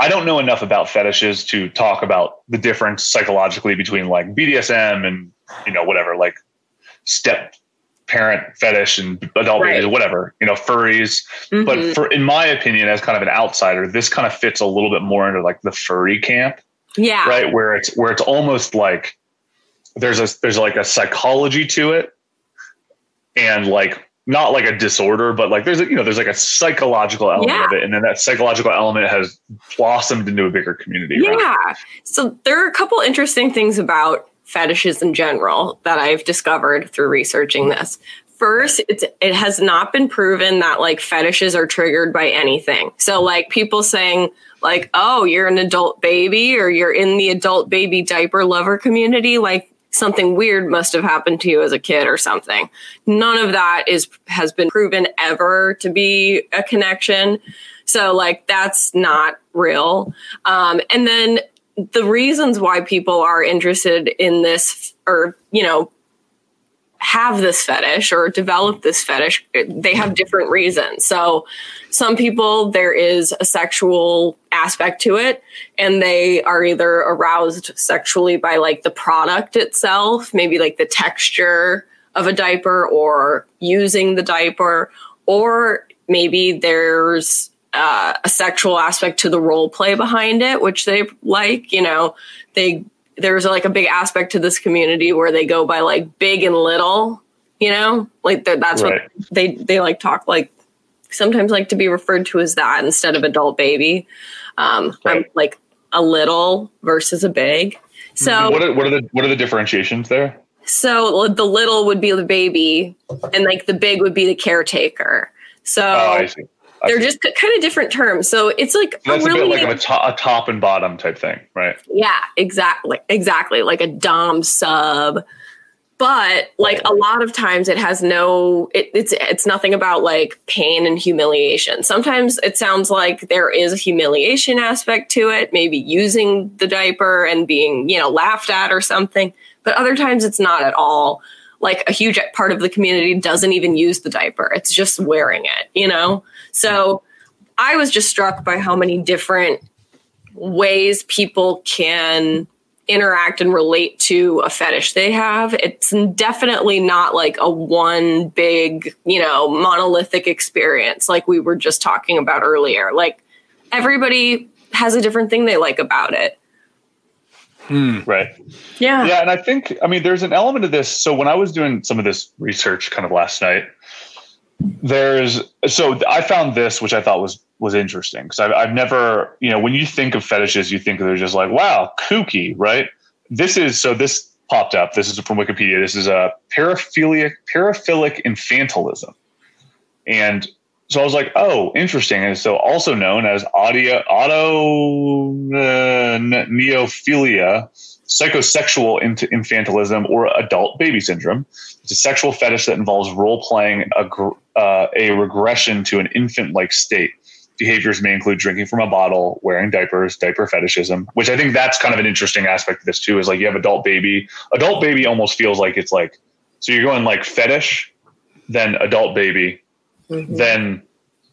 i don't know enough about fetishes to talk about the difference psychologically between like bdsm and you know whatever like step parent fetish and adult Right. babies whatever you know furries Mhm. but for in my opinion as kind of an outsider this kind of fits a little bit more into like the furry camp yeah. right where it's where it's almost like there's a there's like a psychology to it and like not like a disorder but like there's a you know there's like a psychological element Yeah. of it and then that psychological element has blossomed into a bigger community right? Yeah. So there are a couple interesting things about fetishes in general that I've discovered through researching this. First, it's it has not been proven that like fetishes are triggered by anything. So like people saying like, "Oh, you're an adult baby or you're in the adult baby diaper lover community," like something weird must have happened to you as a kid or something. None of that is has been proven ever to be a connection. So like that's not real. Um, and then the reasons why people are interested in this or you know have this fetish or develop this fetish they have different reasons so some people there is a sexual aspect to it and they are either aroused sexually by like the product itself maybe like the texture of a diaper or using the diaper or maybe there's uh, a sexual aspect to the role play behind it, which they like. You know, they there's like a big aspect to this community where they go by like big and little. You know, like that's Right. what they they like talk like. Sometimes like to be referred to as that instead of adult baby. Um, I'm like a little versus a big. So what are, what are the what are the differentiations there so the little would be the baby, and like the big would be the caretaker. So oh i see I they're just kind of different terms. So it's like a that's a really bit like a, to- a top and bottom type thing right yeah, exactly, exactly like a dom sub. But like a lot of times, it has no. It, it's it's nothing about like pain and humiliation. Sometimes it sounds like there is a humiliation aspect to it, maybe using the diaper and being you know laughed at or something. But other times, it's not at all. Like a huge part of the community doesn't even use the diaper; it's just wearing it. You know, so. I was just struck by how many different ways people can interact and relate to a fetish they have. It's definitely not like a one big, you know, monolithic experience like we were just talking about earlier. Like everybody has a different thing they like about it. Hmm. right Yeah. yeah and i think i mean there's an element of this so when i was doing some of this research kind of last night there's so i found this which i thought was was interesting because I've, I've never you know when you think of fetishes you think they're just like wow kooky right this is so this popped up. This is from Wikipedia. This is a paraphilic paraphilic infantilism, and so I was like, oh, interesting. And so also known as audio auto uh, neophilia, psychosexual infantilism, or adult baby syndrome. It's a sexual fetish that involves role playing a, uh, a regression to an infant like state. Behaviors may include drinking from a bottle, wearing diapers, diaper fetishism, which I think that's kind of an interesting aspect of this too. Is like you have adult baby. Adult baby almost feels like it's like so you're going like fetish, then adult baby, Mhm. then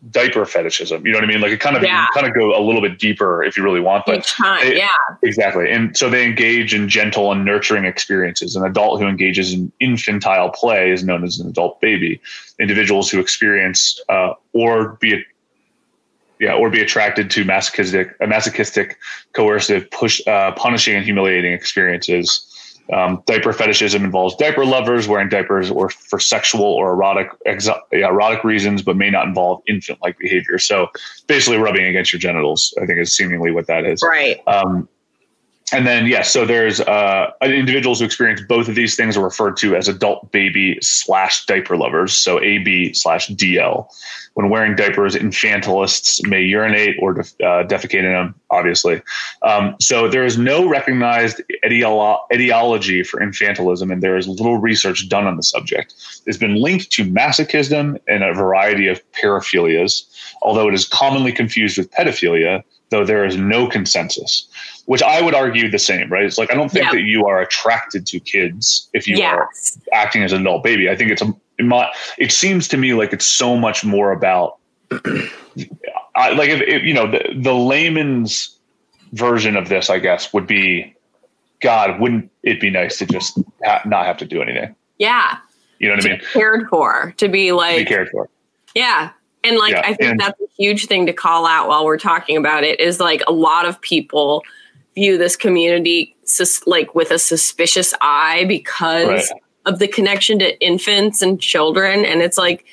diaper fetishism. You know what I mean? Like it kind of Yeah. kind of go a little bit deeper if you really want. But time, yeah. exactly. And so they engage in gentle and nurturing experiences. An adult who engages in infantile play is known as an adult baby. Individuals who experience uh, or be yeah, or be attracted to masochistic, masochistic, coercive, push, uh, punishing, and humiliating experiences. Um, diaper fetishism involves diaper lovers wearing diapers or for sexual or erotic exo- erotic reasons, but may not involve infant-like behavior. So basically, rubbing against your genitals, I think, is seemingly what that is. Right. Um, and then, yes, so there's uh, individuals who experience both of these things are referred to as adult baby slash diaper lovers. So AB slash DL. When wearing diapers, infantilists may urinate or def- uh, defecate in them, obviously. Um, so there is no recognized ideolo- ideology for infantilism, and there is little research done on the subject. It's been linked to masochism and a variety of paraphilias, although it is commonly confused with pedophilia, though there is no consensus which I would argue the same, right? It's like I don't think Yeah. that you are attracted to kids if you are acting as an adult baby. I think it's a my, it seems to me like it's so much more about I, like if, if you know the, the layman's version of this, I guess, would be God. Wouldn't it be nice to just ha- not have to do anything? Yeah. You know what I mean? Cared for to be like Be like cared for. Yeah. And like Yeah, I think and- that's a huge thing to call out while we're talking about it is like a lot of people view this community sus- like with a suspicious eye because Right. of the connection to infants and children and it's like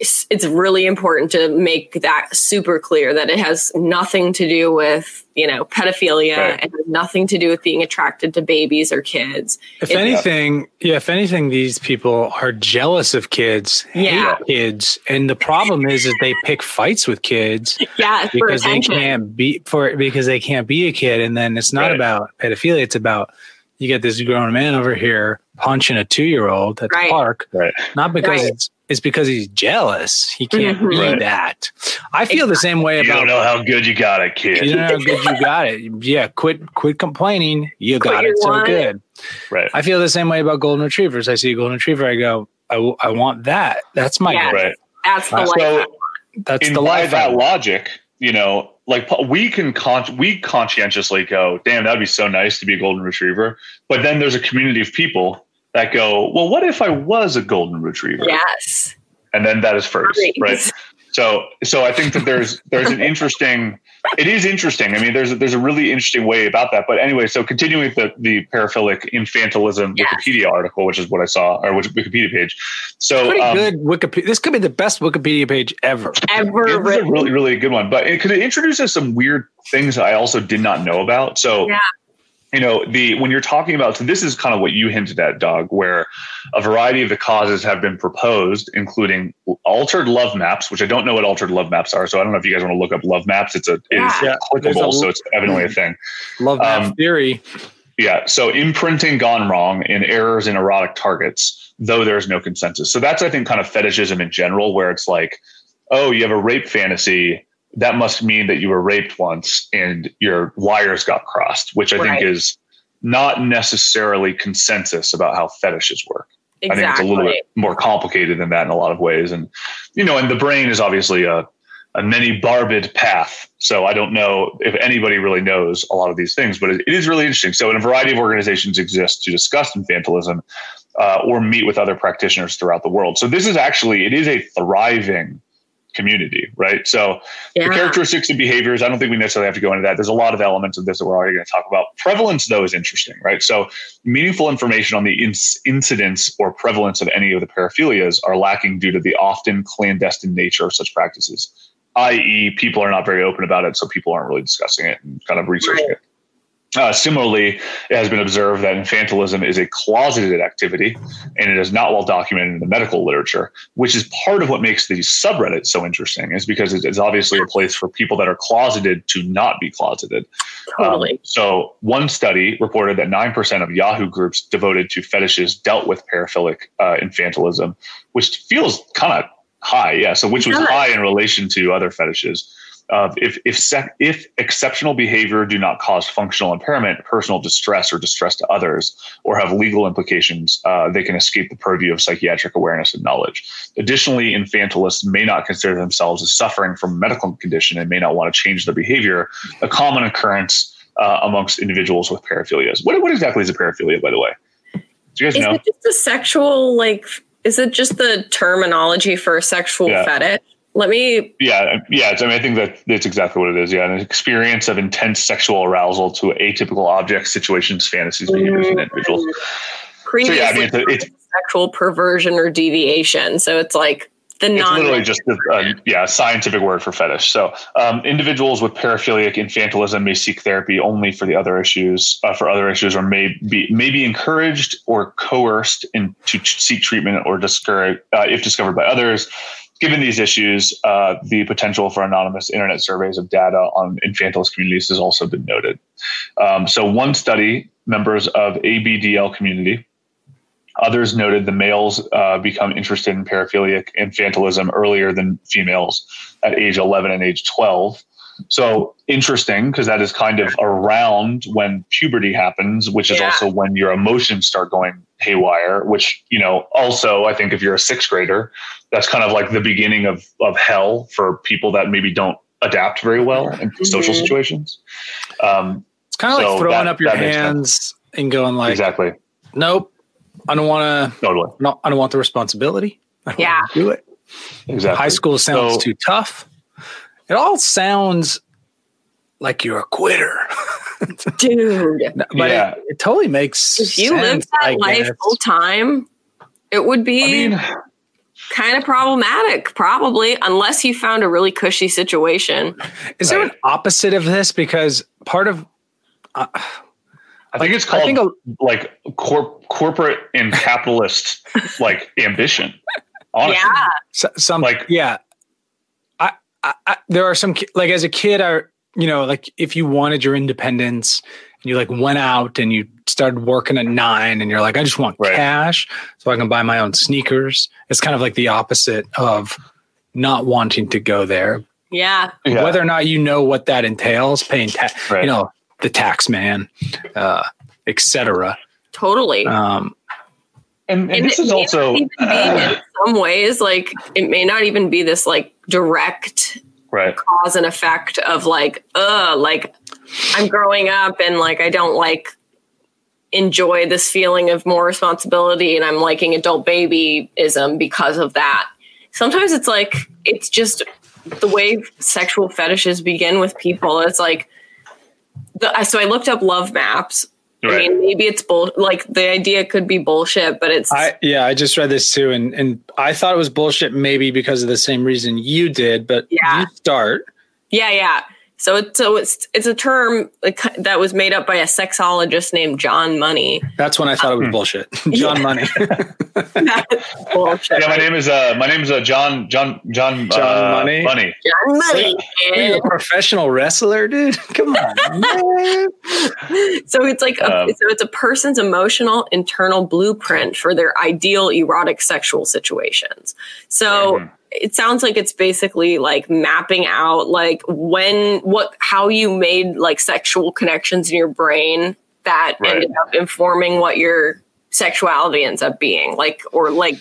it's, it's really important to make that super clear that it has nothing to do with you know pedophilia Right. and nothing to do with being attracted to babies or kids If It- anything, yeah, if anything, these people are jealous of kids, Yeah. hate kids, and the problem is that they pick fights with kids yeah because they can't be for because they can't be a kid, and then it's not Right. about pedophilia; it's about you get this grown man over here punching a two year old at Right. the park, Right. not because Right. it's it's because he's jealous. He can't Mhm. be Right. that. I feel the same way You about don't know how good you got it, kid. you don't know how good you got it. Yeah, quit quit complaining. You Quit got your it so whine. good. Right. I feel the same way about golden retrievers. I see a golden retriever, I go, I, w- I want that. That's my Yeah. goal. Right. that's the Uh, life So That's in the life. I that logic, you know, like we can con- we conscientiously go, damn, that'd be so nice to be a golden retriever. But then there's a community of people that go, well, what if I was a golden retriever? yes And then that is first, Right. right? So, so I think that there's there's an interesting. It is interesting. I mean, there's a, there's a really interesting way about that. But anyway, so continuing with the the paraphilic infantilism Yes. Wikipedia article, which is what I saw, or which Wikipedia page. So Pretty um, good Wikipedia. This could be the best Wikipedia page ever. ever It was a really, really good one. But it could it introduces some weird things I also did not know about. So, Yeah. You know, the when you're talking about, so this is kind of what you hinted at, Doug, where a variety of the causes have been proposed, including altered love maps, which I don't know what altered love maps are. So I don't know if you guys want to look up love maps. It's a it is Yeah. Clickable, a- so it's evidently a thing. Love that Um, theory. Yeah. So imprinting gone wrong and errors in erotic targets, though there's no consensus. So that's, I think, kind of fetishism in general, where it's like, oh, you have a rape fantasy. That must mean that you were raped once and your wires got crossed, which I Right. think is not necessarily consensus about how fetishes work. I think it's a little bit more complicated than that in a lot of ways. And, you know, and the brain is obviously a, a many barbed path. So I don't know if anybody really knows a lot of these things, but it, it is really interesting. So, in a variety of organizations exist to discuss infantilism uh, or meet with other practitioners throughout the world. So this is actually it is a thriving community, right? So the characteristics and behaviors. I don't think we necessarily have to go into that. There's a lot of elements of this that we're already going to talk about. Prevalence, though, is interesting, right? So meaningful information on the inc- incidence or prevalence of any of the paraphilias are lacking due to the often clandestine nature of such practices i.e., people are not very open about it, so people aren't really discussing it and kind of researching Right. it. Uh, similarly, it has been observed that infantilism is a closeted activity and it is not well documented in the medical literature, which is part of what makes these subreddits so interesting, is because it's obviously a place for people that are closeted to not be closeted. Totally. Um, so, one study reported that 9% of Yahoo groups devoted to fetishes dealt with paraphilic uh, infantilism, which feels kind of high. Yeah. So, which was high in relation to other fetishes. Uh, if if sec- if exceptional behavior do not cause functional impairment, personal distress, or distress to others, or have legal implications, uh, they can escape the purview of psychiatric awareness and knowledge. Additionally, infantilists may not consider themselves as suffering from a medical condition and may not want to change their behavior. A common occurrence uh, amongst individuals with paraphilias. What what exactly is a paraphilia, by the way? Do you guys Is know? it just a sexual like? Is it just the terminology for a sexual Yeah. fetish? Let me. Yeah, yeah. I mean, I think that that's exactly what it is. Yeah, an experience of intense sexual arousal to atypical objects, situations, fantasies, behaviors, and individuals. Previously, So yeah, I mean, it's, it's sexual perversion or deviation. So it's like the it's non. literally just a, yeah scientific word for fetish. So um, individuals with paraphilic infantilism may seek therapy only for the other issues, uh, for other issues, or may be may be encouraged or coerced in to seek treatment or discourage uh, if discovered by others. Given these issues, uh, the potential for anonymous internet surveys of data on infantilist communities has also been noted. Um, so, one study, members of ABDL community, others noted the males uh, become interested in paraphilic infantilism earlier than females at age 11 and age 12. So interesting because that is kind of around when puberty happens, which is Yeah. also when your emotions start going haywire. Which you know, also I think if you're a sixth grader, that's kind of like the beginning of of hell for people that maybe don't adapt very well in social Mhm. situations. Um, It's kind of So like throwing that- up your that makes sense. hands and going like, exactly, nope, I don't want to. totally, No, I don't want the responsibility. I don't Yeah. do it. exactly. High school sounds So- too tough. It all sounds like you're a quitter, dude. but Yeah. it, it totally makes If you sense, lived I that life guess. full time, it would be I mean, kind of problematic, probably, unless you found a really cushy situation. Is there an opposite of this? Because part of uh, I think it's called think a- like corp- corporate and capitalist like ambition. Honestly, Yeah. so- some Like- yeah, I, I, I there are some like as a kid, I you know like if you wanted your independence and you like went out and you started working at nine and you're like I just want Right. cash so I can buy my own sneakers. It's kind of like the opposite of not wanting to go there Yeah. Yeah. whether or not you know what that entails, paying tax, Right. you know, the tax man, uh, etc. Totally. Um, and, and And this it is also not even be in some ways like it may not even be this like direct right. cause and effect of like uh like i'm growing up and like i don't like enjoy this feeling of more responsibility and i'm liking adult babyism because of that sometimes it's like it's just the way sexual fetishes begin with people it's like the, so i looked up love maps i mean maybe it's bull like the idea could be bullshit but it's I yeah, I just read this too, and and I thought it was bullshit, maybe because of the same reason you did. But Yeah. you start. Yeah, yeah. So it's so it's it's a term that was made up by a sexologist named John Money. That's when I thought it Hmm. was bullshit. John Money. Bullshit. Yeah, my name is uh my name is uh John John John John uh, Money? Money. John Money. Are you a professional wrestler, dude? Come on, man. so it's like a, Um, so it's a person's emotional internal blueprint for their ideal erotic sexual situations. So Mhm. It sounds like it's basically like mapping out like when what how you made like sexual connections in your brain that Right. ended up informing what your sexuality ends up being like or like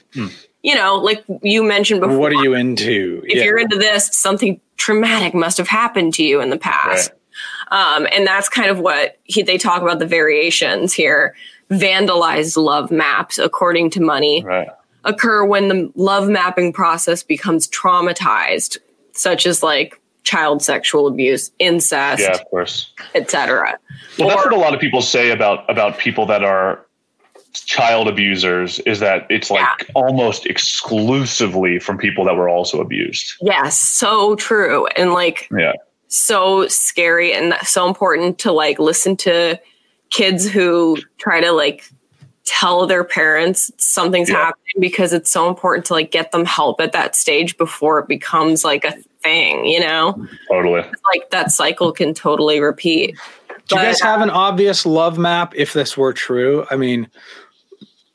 you know like you mentioned before Hmm. What are you into? if you're into this, something traumatic must have happened to you in the past. Um, and that's kind of what he, they talk about the variations here. Vandalized love maps, according to Money, Right. Occur when the love mapping process becomes traumatized, such as like child sexual abuse, incest, Yeah, of course. etc. Well, that's what a lot of people say about about people that are child abusers is that it's like Yeah. almost exclusively from people that were also abused. Yes, so true. And like Yeah. so scary and so important to like listen to kids who try to like tell their parents something's Yeah. happening because it's so important to like get them help at that stage before it becomes like a thing, you know? Totally. Like that cycle can totally repeat. Do you guys have uh, an obvious love map if this were true? I mean,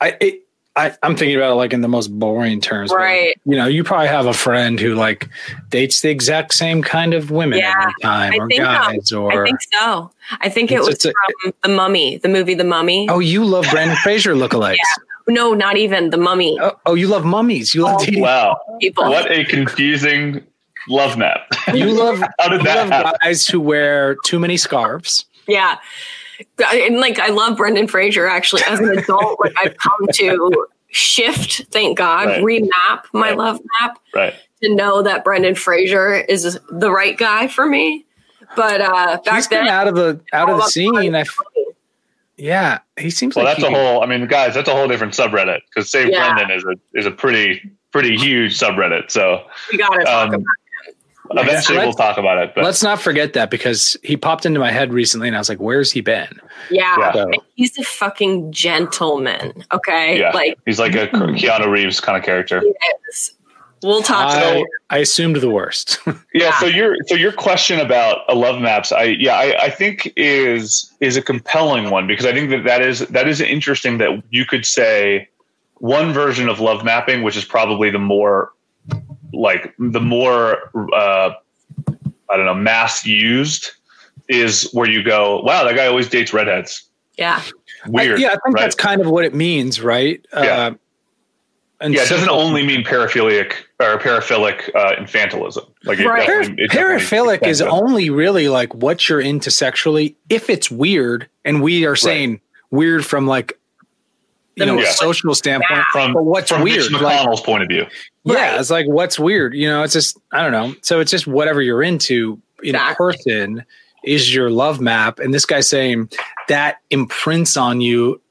I it, I I'm thinking about it like in the most boring terms. but, like, Right. you know, you probably have a friend who like dates the exact same kind of women Yeah, every time, I or think, guys, or I think so. I think it was a- from The Mummy, the movie The Mummy. oh, you love Brendan Fraser lookalikes. No, not even The Mummy. Oh, oh, you love mummies. You love oh, dating. Wow. People. What a confusing love map. You love How did you that love happen? guys who wear too many scarves. Yeah. And like I love Brendan Fraser actually as an adult. like I've come to shift, thank God, Right. remap my Right. love map Right. to know that Brendan Fraser is the right guy for me. But uh back He's been then out of the out of the about scene. I f- yeah, he seems Well, like that's a whole. I mean, guys, that's a whole different subreddit because Save Yeah. Brendan is a is a pretty pretty huge subreddit. So we gotta talk um, about eventually let's- we'll talk about it. But Let's not forget that because he popped into my head recently, and I was like, "Where's he been?" yeah. Yeah. So- He's a fucking gentleman. Okay. yeah, Like he's like a Keanu Reeves kind of character. he. We'll talk I, I assumed the worst. Yeah. So your so your question about a love maps, I yeah, I, I think is is a compelling one because I think that that is that is interesting that you could say one version of love mapping, which is probably the more like the more uh, I don't know mass used, is where you go, wow, that guy always dates redheads. yeah. Weird. I, yeah, I think right? that's kind of what it means, right? Yeah. Uh, and yeah, it doesn't only mean paraphilic or paraphilic uh, infantilism. Like it Right. definitely- it Paraphilic is extends only really like what you're into sexually if it's weird, and we are saying weird from like you know Yeah. a social standpoint. from but what's from weird? Mitch Like, McConnell's point of view. yeah, it's like what's weird. You know, it's just I don't know. So it's just whatever you're into in Exactly. person is your love map, and this guy's saying that imprints on you.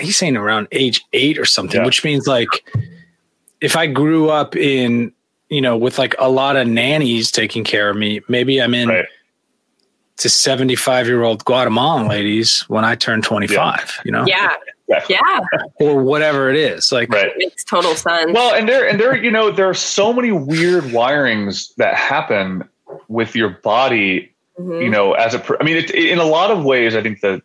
He's saying around age eight or something, Yeah. which means like if I grew up in you know with like a lot of nannies taking care of me, maybe I'm in Right. to 75 year old Guatemalan ladies when I turn 25. You know, Yeah. Yeah. Yeah. or whatever it is. Like Right. Makes total sense. Well, and there and there, you know, there are so many weird wirings that happen with your body. Mhm. You know, as a I pr- I mean, it, in a lot of ways, I think that,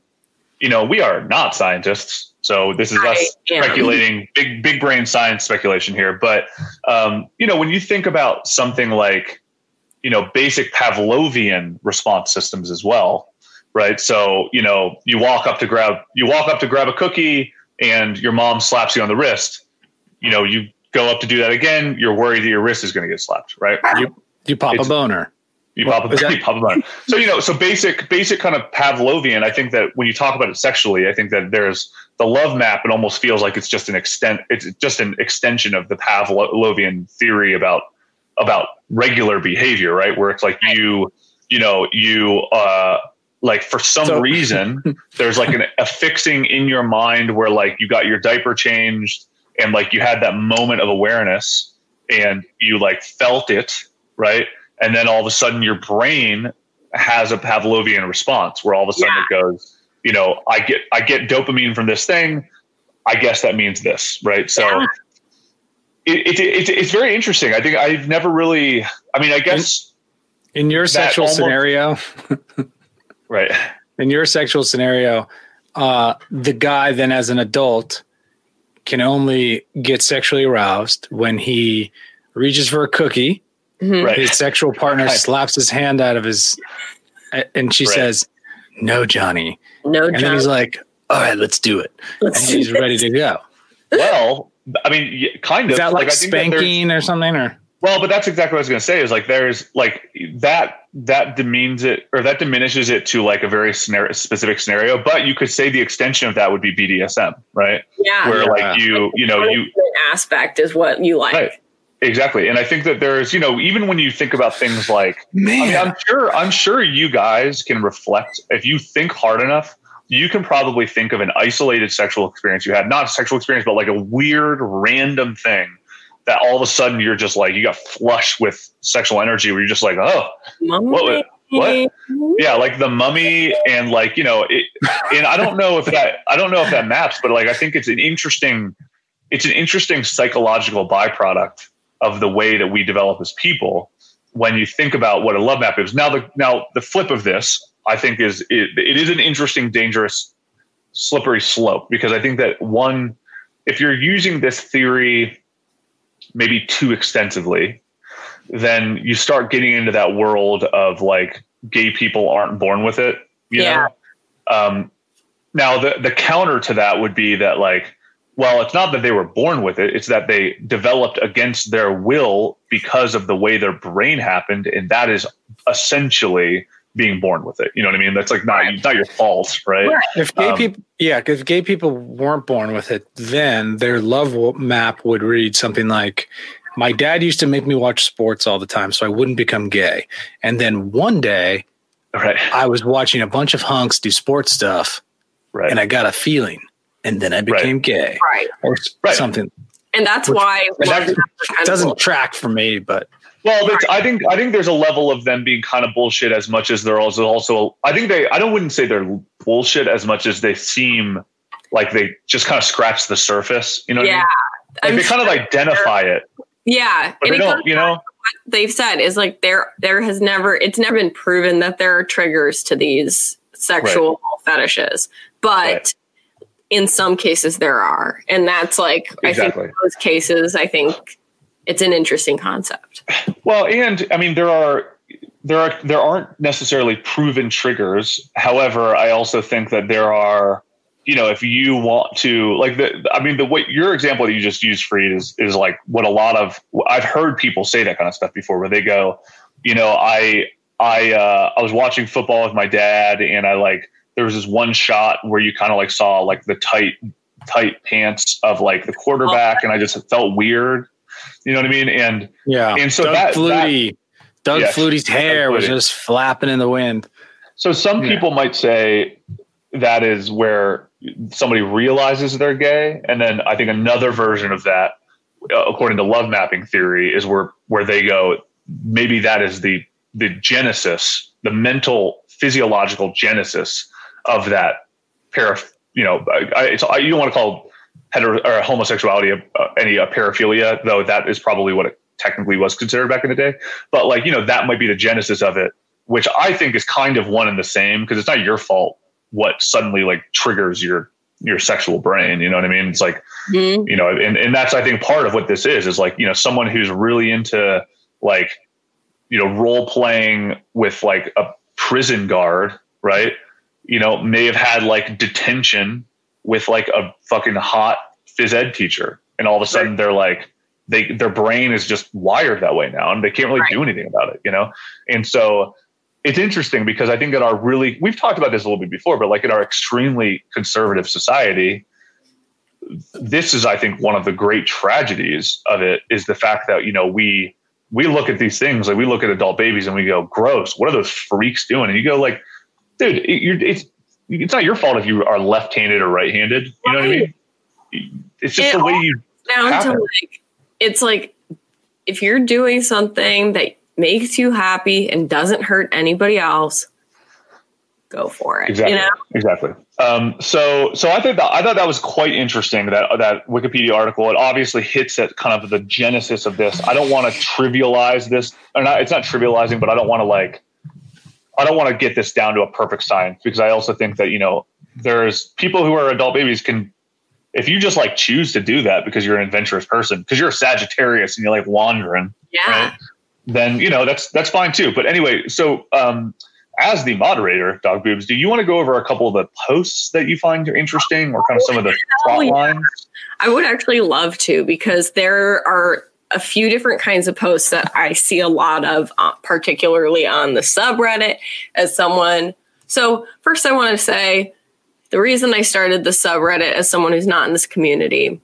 you know, we are not scientists, so this is I us am. speculating, big big brain science speculation here. But, um, you know, when you think about something like, you know, basic Pavlovian response systems as well, right? So, you know, you walk up to grab you walk up to grab a cookie and your mom slaps you on the wrist. You know, you go up to do that again, you're worried that your wrist is going to get slapped, right? You, you pop a boner. you Well, pop a, is that- you pop a bone. So, you know, so basic basic kind of Pavlovian, I think that when you talk about it sexually, I think that there's the love map, it almost feels like it's just an extent it's just an extension of the Pavlovian theory about about regular behavior, right? Where it's like you, you know, you uh like for some So- reason there's like an, a fixing in your mind where like you got your diaper changed and like you had that moment of awareness and you like felt it right? And then all of a sudden your brain has a pavlovian response where all of a sudden it goes you know i get i get dopamine from this thing. I guess that means this right? So Yeah. it, it, it, it's very interesting. I think i've never really i mean i guess In your sexual almost- scenario, right in your sexual scenario, uh, the guy then as an adult can only get sexually aroused when he reaches for a cookie. Mhm. right His sexual partner Right. slaps his hand out of his, and she Right. says, "No, Johnny." No And then he's like, "All right, let's do it." Let's do he's ready this. to go. well i mean y- kind Is of that like, I think that spanking or something? Or Well, but that's exactly what I was going to say. Is like there's like that that demeans it or that diminishes it to like a very scenario, specific scenario. But you could say the extension of that would be BDSM, right? Yeah. Where Yeah. like you you know you aspect is what you like. right exactly. And I think that there's you know even when you think about things like I mean, I'm sure I'm sure you guys can reflect if you think hard enough. You can probably think of an isolated sexual experience you had, not a sexual experience, but like a weird, random thing that all of a sudden you're just like you got flushed with sexual energy, where you're just like, oh, what what? Yeah, like the mummy and like, you know, it, and I don't know if that, I don't know if that maps, but like, I think it's an interesting, it's an interesting psychological byproduct of the way that we develop as people when you think about what a love map is. Now, the, now the flip of this, I think is, it, it is an interesting, dangerous, slippery slope because I think that one, if you're using this theory maybe too extensively, then you start getting into that world of like gay people aren't born with it. You Yeah. know? Um, now the the counter to that would be that like, well, it's not that they were born with it; it's that they developed against their will because of the way their brain happened, and that is essentially being born with it. You know what I mean? That's like not not your fault, right? If gay Um, people, yeah, if gay people weren't born with it, then their love map would read something like, "My dad used to make me watch sports all the time, so I wouldn't become gay." And then one day, right, I was watching a bunch of hunks do sports stuff, right, and I got a feeling, and then I became gay, Right. or s- something. And that's Which- why and that maps are kind of doesn't cool. track for me, but Well, that's, I think I think there's a level of them being kind of bullshit as much as they're also also. I think they. I don't wouldn't say they're bullshit as much as they seem like they just kind of scratch the surface. You know, yeah. I mean? Like they kind of identify it, Yeah. but and they don't. You know, what they've said is like there there has never it's never been proven that there are triggers to these sexual fetishes. But in some cases there are. And that's like I think those cases I think it's an interesting concept. Well, and I mean there are there are there aren't necessarily proven triggers. However, I also think that there are you know if you want to like the I mean the what your example that you just used Freed is is like what a lot of I've heard people say that kind of stuff before where they go, you know, I I uh I was watching football with my dad and I like there was this one shot where you kind of like saw like the tight tight pants of like the quarterback and I just felt weird. You know what I mean? And yeah. and so Doug that, that Flutie, Doug Yes, Flutie's hair Doug was just flapping in the wind. So some Yeah. people might say that is where somebody realizes they're gay, and then I think another version of that, uh, according to love mapping theory, is where where they go. Maybe that is the the genesis, the mental physiological genesis of that para. You know, I, I, it's, I, you don't want to call hetero or homosexuality uh, any a paraphilia, though that is probably what it technically was considered back in the day. But like you know, that might be the genesis of it which I think is kind of one and the same because it's not your fault what suddenly like triggers your your sexual brain. You know what I mean? It's like Mhm. you know, and and that's I think part of what this is is like you know someone who's really into like you know role playing with like a prison guard, right? You know, may have had like detention with like a fucking hot phys ed teacher, and all of a sudden they're like they their brain is just wired that way now, and they can't really do anything about it. You know, and so it's interesting because I think in our really we've talked about this a little bit before, but like in our extremely conservative society, this is I think one of the great tragedies of it is the fact that you know we we look at these things like we look at adult babies and we go gross what are those freaks doing? And you go like dude it, you're, it's it's not your fault if you are left-handed or right-handed you know what I mean it's just It the way you down to happen. like it's like if you're doing something that makes you happy and doesn't hurt anybody else go for it Exactly. you know Exactly. Um, so, so I think that I thought that was quite interesting that that Wikipedia article. It obviously hits at kind of the genesis of this. I don't want to trivialize this, or not. It's not trivializing, but I don't want to like. I don't want to get this down to a perfect science because I also think that you know there's people who are adult babies can. If you just like choose to do that because you're an adventurous person, because you're a Sagittarius and you're like wandering, yeah then you know that's that's fine too. But anyway, so um, as the moderator, Dog Boobs, do you want to go over a couple of the posts that you find are interesting, or kind of some of the Oh, plot lines? I would actually love to because there are a few different kinds of posts that I see a lot of, uh, particularly on the subreddit as someone. So, first, I want to say the reason I started the subreddit as someone who's not in this community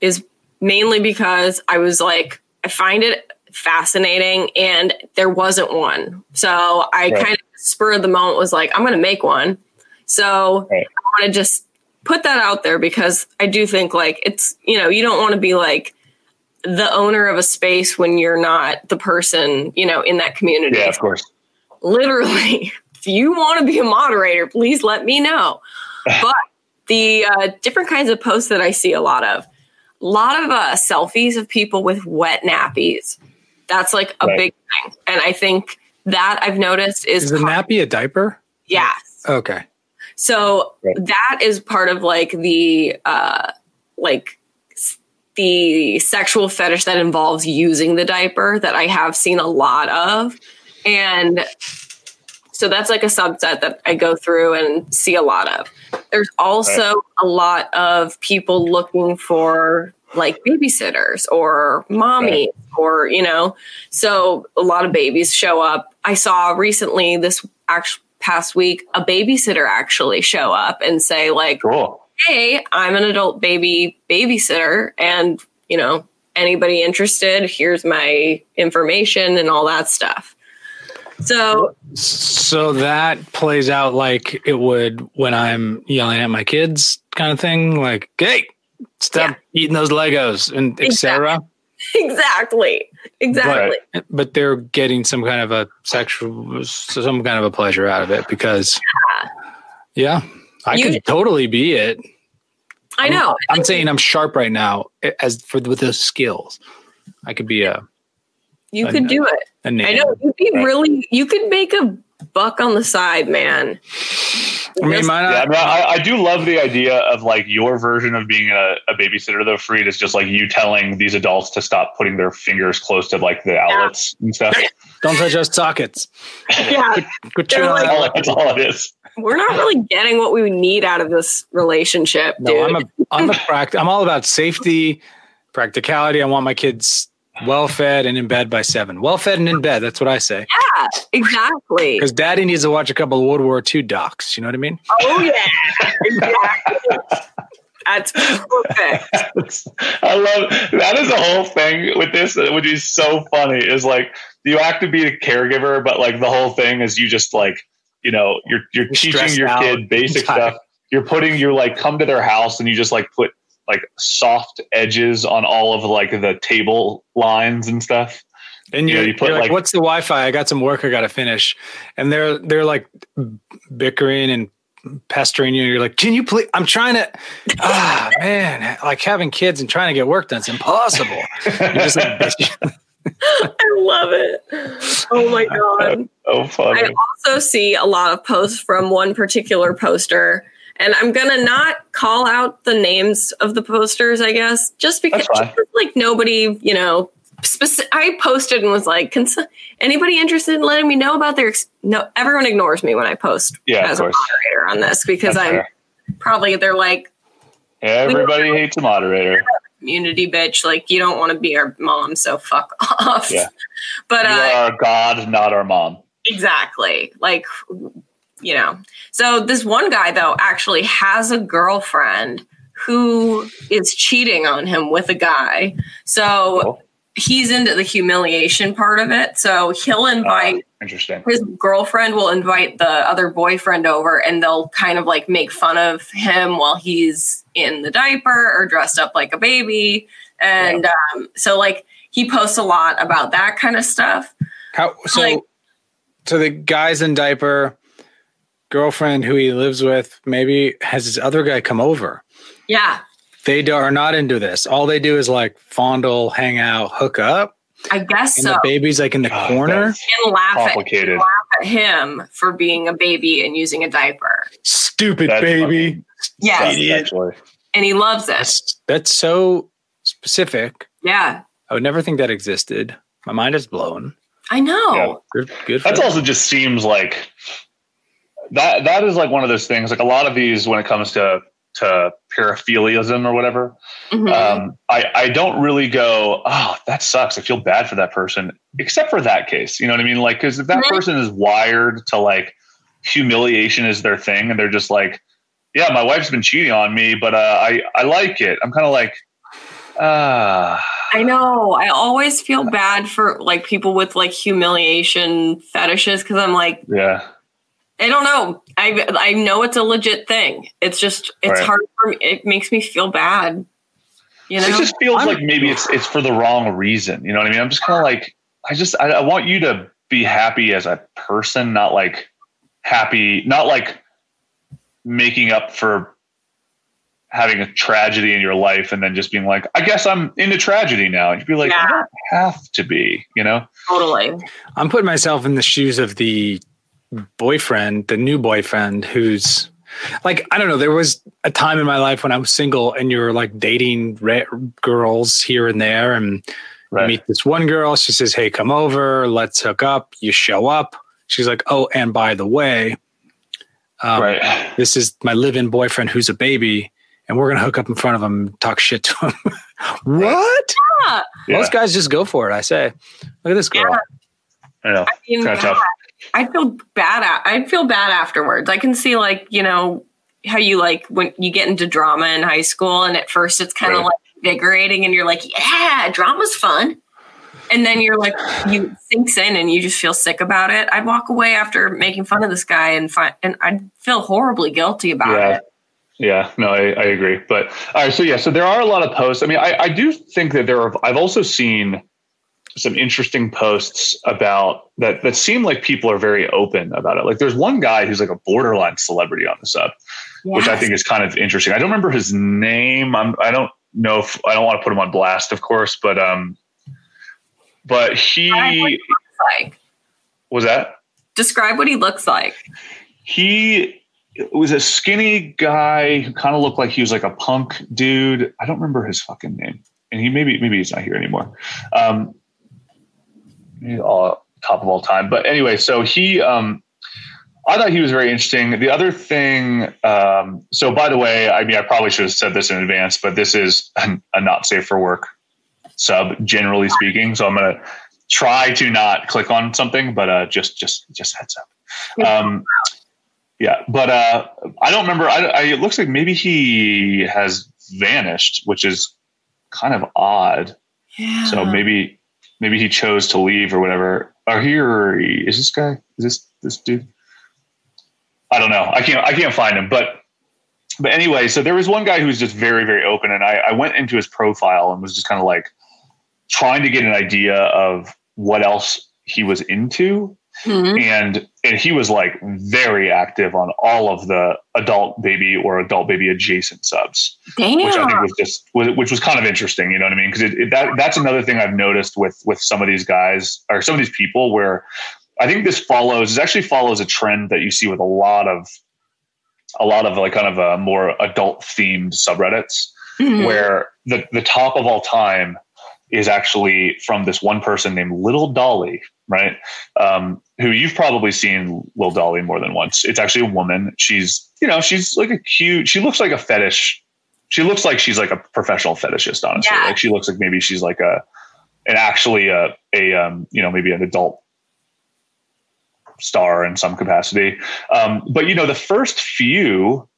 is mainly because I was like, I find it fascinating and there wasn't one. So, I Right. kind of spur of the moment was like, I'm going to make one. So, Right. I want to just put that out there because I do think like it's you know you don't want to be like the owner of a space when you're not the person you know in that community. Yeah, of course. literally, if you want to be a moderator, please let me know. But the uh, different kinds of posts that I see a lot of, a lot of uh, selfies of people with wet nappies. That's like a Right. big thing, and I think that I've noticed is Is the nappy a diaper? yes. Okay. So that is part of like the uh like s- the sexual fetish that involves using the diaper that I have seen a lot of. And so that's like a subset that I go through and see a lot of. There's also a lot of people looking for like babysitters or mommy or you know so a lot of babies show up i saw recently this actual past week a babysitter actually show up and say like hey i'm an adult baby babysitter and you know anybody interested here's my information and all that stuff. So So that plays out like it would when I'm yelling at my kids, kind of thing. Like, hey, stop eating those Legos and etc. exactly. Exactly. But, but they're getting some kind of a sexual, some kind of a pleasure out of it because, yeah, I You- could totally be it. i know I'm saying I'm sharp right now eh, as for with those skills. I could be a you I could know. do it a i name. know you'd be really you could make a buck on the side man I mean, my, yeah, I, mean, I, I do love the idea of like your version of being a, a babysitter, though. Freed is just like you telling these adults to stop putting their fingers close to like the outlets and stuff. don't touch those sockets. yeah Quit They're chewing on like- that. That's all it is. We're not really getting what we need out of this relationship dude No, I'm a I'm a pract. I'm all about safety, practicality. I want my kids well fed and in bed by seven. Well fed and in bed. That's what I say. yeah exactly Because Daddy needs to watch a couple of World War II docs. You know what I mean? oh yeah exactly that's perfect I love that is the whole thing with this, which is so funny. Is like you have to be a caregiver, but like the whole thing is you just like you know you're you're teaching your out. kid basic stuff. You're putting you're like come to their house and you just like put like soft edges on all of like the table lines and stuff. And You know, you're, you put, you're like, like- "What's the Wi-Fi? I got some work I got to finish," and they're they're like bickering and pestering you. You're like, "Can you please? I'm trying to." Ah, man, like having kids and trying to get work done is impossible. You're just like, bitch. I love it oh my god Oh, funny. I also see a lot of posts from one particular poster, and I'm gonna not call out the names of the posters, I guess, just because just like nobody, you know, speci- I posted and was like, Can anybody interested in letting me know about their? Ex-? No, everyone ignores me when I post Yeah, as a moderator on this because That's I'm fair. probably they're like Everybody hates a moderator. Community bitch, like you don't want to be our mom, so fuck off. Yeah. But You uh, are our God, not our mom. Exactly. Like, you know. So this one guy, though, actually has a girlfriend who is cheating on him with a guy. So he's into the humiliation part of it. So he'll invite Interesting. his girlfriend will invite the other boyfriend over and they'll kind of like make fun of him while he's in the diaper or dressed up like a baby. And um, so, like, he posts a lot about that kind of stuff. How so? Like- so the guy's in diaper, girlfriend who he lives with, maybe has his other guy come over. Yeah. They do, are not into this. All they do is like fondle, hang out, hook up, I guess and so. the baby's like in the corner. and laugh at, Complicated. and laugh at him for being a baby and using a diaper. Stupid That's baby. Yes. Idiot. And he loves it. That's, that's so specific. Yeah. I would never think that existed. My mind is blown. I know. Yeah. Good, good That's them. also just seems like that. That is like one of those things. Like a lot of these, when it comes to to paraphiliasm or whatever, Mhm. um, I I don't really go. Oh, that sucks. I feel bad for that person, except for that case. You know what I mean? Like, because if that Mhm. person is wired to like humiliation is their thing, and they're just like, yeah, my wife's been cheating on me, but uh, I I like it. I'm kind of like, ah. I know. I always feel bad for like people with like humiliation fetishes because I'm like, yeah. I don't know. I I know it's a legit thing. It's just it's Right. hard for me. It makes me feel bad. You know. it just feels I'm- like maybe it's it's for the wrong reason. You know what I mean? I'm just kind of like I just I, I want you to be happy as a person, not like happy, not like making up for having a tragedy in your life and then just being like, I guess I'm into tragedy now. And you'd be like, Yeah. you don't have to be, you know? Totally. I'm putting myself in the shoes of the boyfriend, the new boyfriend who's like, I don't know. There was a time in my life when I was single and you're like dating ra- girls here and there. And Right. you meet this one girl. She says, Hey, come over. Let's hook up. You show up. She's like, Oh, and by the way, um, right. this is my live-in boyfriend who's a baby, and we're gonna hook up in front of him, and talk shit to him. what? Yeah. Yeah. Most guys just go for it. I say, look at this girl. I know. I mean, Kinda tough. I'd feel bad. I'd feel bad afterwards. I can see, like, you know, how you like when you get into drama in high school, and at first it's kind of Right. like invigorating, and you're like, yeah, drama's fun. And then you're like, you sinks in, and you just feel sick about it. I'd walk away after making fun of this guy, and find, and I'd feel horribly guilty about Yeah. it. Yeah, no, I, I agree. But all right, so yeah, so there are a lot of posts. I mean, I, I do think that there are. I've also seen some interesting posts about that that seem like people are very open about it. Like, there's one guy who's like a borderline celebrity on the sub, which I think is kind of interesting. I don't remember his name. I'm. I don't know if I don't want to put him on blast, of course, but um, but he Like, was that describe what he looks like. he was a skinny guy who kind of looked like he was like a punk dude. I don't remember his fucking name, and he maybe maybe he's not here anymore. Um, all top of all time, but anyway, so he. Um, I thought he was very interesting. The other thing, um, so by the way, I mean, I probably should have said this in advance, but this is a, a not safe for work sub, generally speaking. So I'm going to try to not click on something, but uh, just just just heads up. Um, yeah, but uh, I don't remember. I, I, it looks like maybe he has vanished, which is kind of odd. Yeah. So maybe maybe he chose to leave or whatever. Or here is this guy? Is this this dude? I don't know. I can't I can't find him. But but anyway, so there was one guy who was just very very open, and I, I went into his profile and was just kind of like trying to get an idea of what else he was into Mhm. and and he was like very active on all of the adult baby or adult baby adjacent subs Damn. which I think was just which was kind of interesting. You know what I mean? Because that that's another thing I've noticed with with some of these guys or some of these people where I think this follows it actually follows a trend that you see with a lot of a lot of like kind of a more adult themed subreddits Mhm. where the the top of all time is actually from this one person named Little Dolly, right? Um, who you've probably seen Little Dolly more than once. It's actually a woman. She's, you know, she's like a cute, she looks like a fetish. She looks like she's like a professional fetishist, honestly. Yeah. Like she looks like maybe she's like a, and actually a, a, um, you know, maybe an adult star in some capacity. Um, but you know, the first few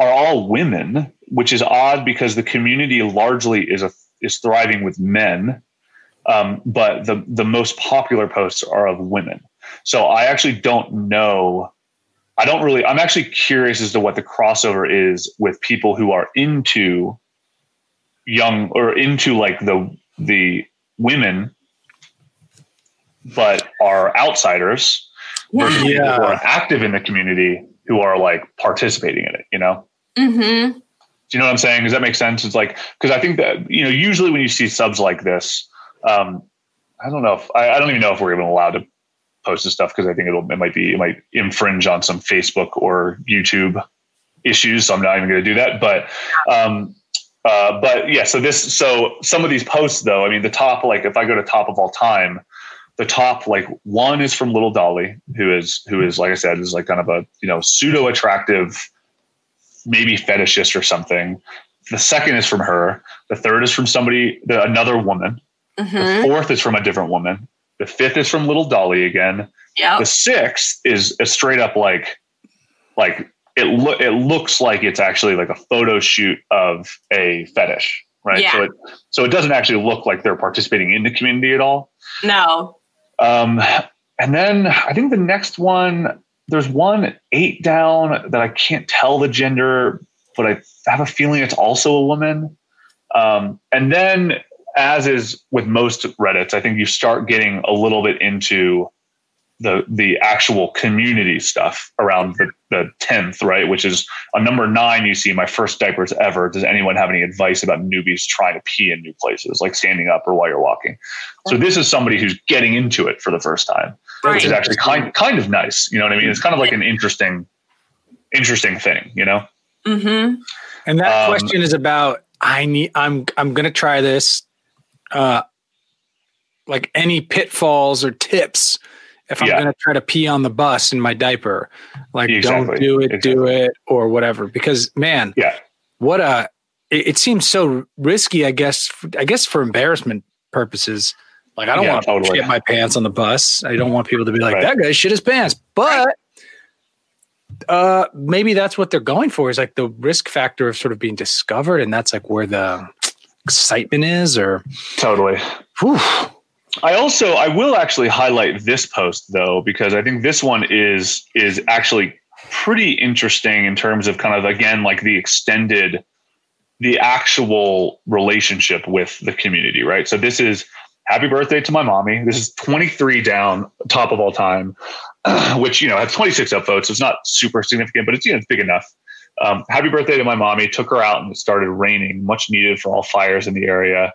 are all women, which is odd because the community largely is a is thriving with men. Um, but the the most popular posts are of women. So I actually don't know. I don't really. I'm actually curious as to what the crossover is with people who are into young or into like the the women, but are outsiders versus people who are active in the community who are like participating in it. You know. Mm-hmm. Do you know what I'm saying? Does that make sense? It's like because I think that you know usually when you see subs like this, um, I don't know if I, I don't even know if we're even allowed to post this stuff because I think it'll it might be it might infringe on some Facebook or YouTube issues. So I'm not even going to do that. But um, uh, but yeah, so this so some of these posts though, I mean the top like if I go to top of all time, the top like one is from Little Dolly, who is who is like I said is like kind of a you know pseudo attractive maybe fetishist or something. The second is from her. The third is from somebody, the, another woman. The Mm-hmm. fourth is from a different woman. The fifth is from Little Dolly again. Yep. The sixth is a straight up like, like it look it looks like it's actually like a photo shoot of a fetish, right? So Yeah. it so it doesn't actually look like they're participating in the community at all. No. Um, and then I think the next one, there's one eight down that I can't tell the gender, but I have a feeling it's also a woman. Um, and then, as is with most Reddits, I think you start getting a little bit into the the actual community stuff around the the tenth, right? Which is a number nine. You see, my first diapers ever. Does anyone have any advice about newbies trying to pee in new places, like standing up or while you're walking? So this is somebody who's getting into it for the first time, which is actually kind kind of nice. You know what I mean? It's kind of like an interesting interesting thing. You know? Mm-hmm. And that Um, question is about I need I'm I'm gonna try this. Uh like any pitfalls or tips if I'm Yeah. gonna try to pee on the bus in my diaper. Like Exactly. don't do it, do it, or whatever. Because man, Yeah. what a it, it seems so risky, I guess I guess for embarrassment purposes. Like I don't Yeah, want to totally. shit my pants on the bus. I don't want people to be like, Right. that guy shit his pants. But uh maybe that's what they're going for is like the risk factor of sort of being discovered and that's like where the excitement is or Totally. whew, I also I will actually highlight this post though because I think this one is is actually pretty interesting in terms of kind of again like the extended the actual relationship with the community, right? So this is happy birthday to my mommy. This is 23 down, top of all time, which you know has 26 upvotes. So it's not super significant, but it's you know it's big enough. Um, happy birthday to my mommy. Took her out and it started raining, much needed for all fires in the area.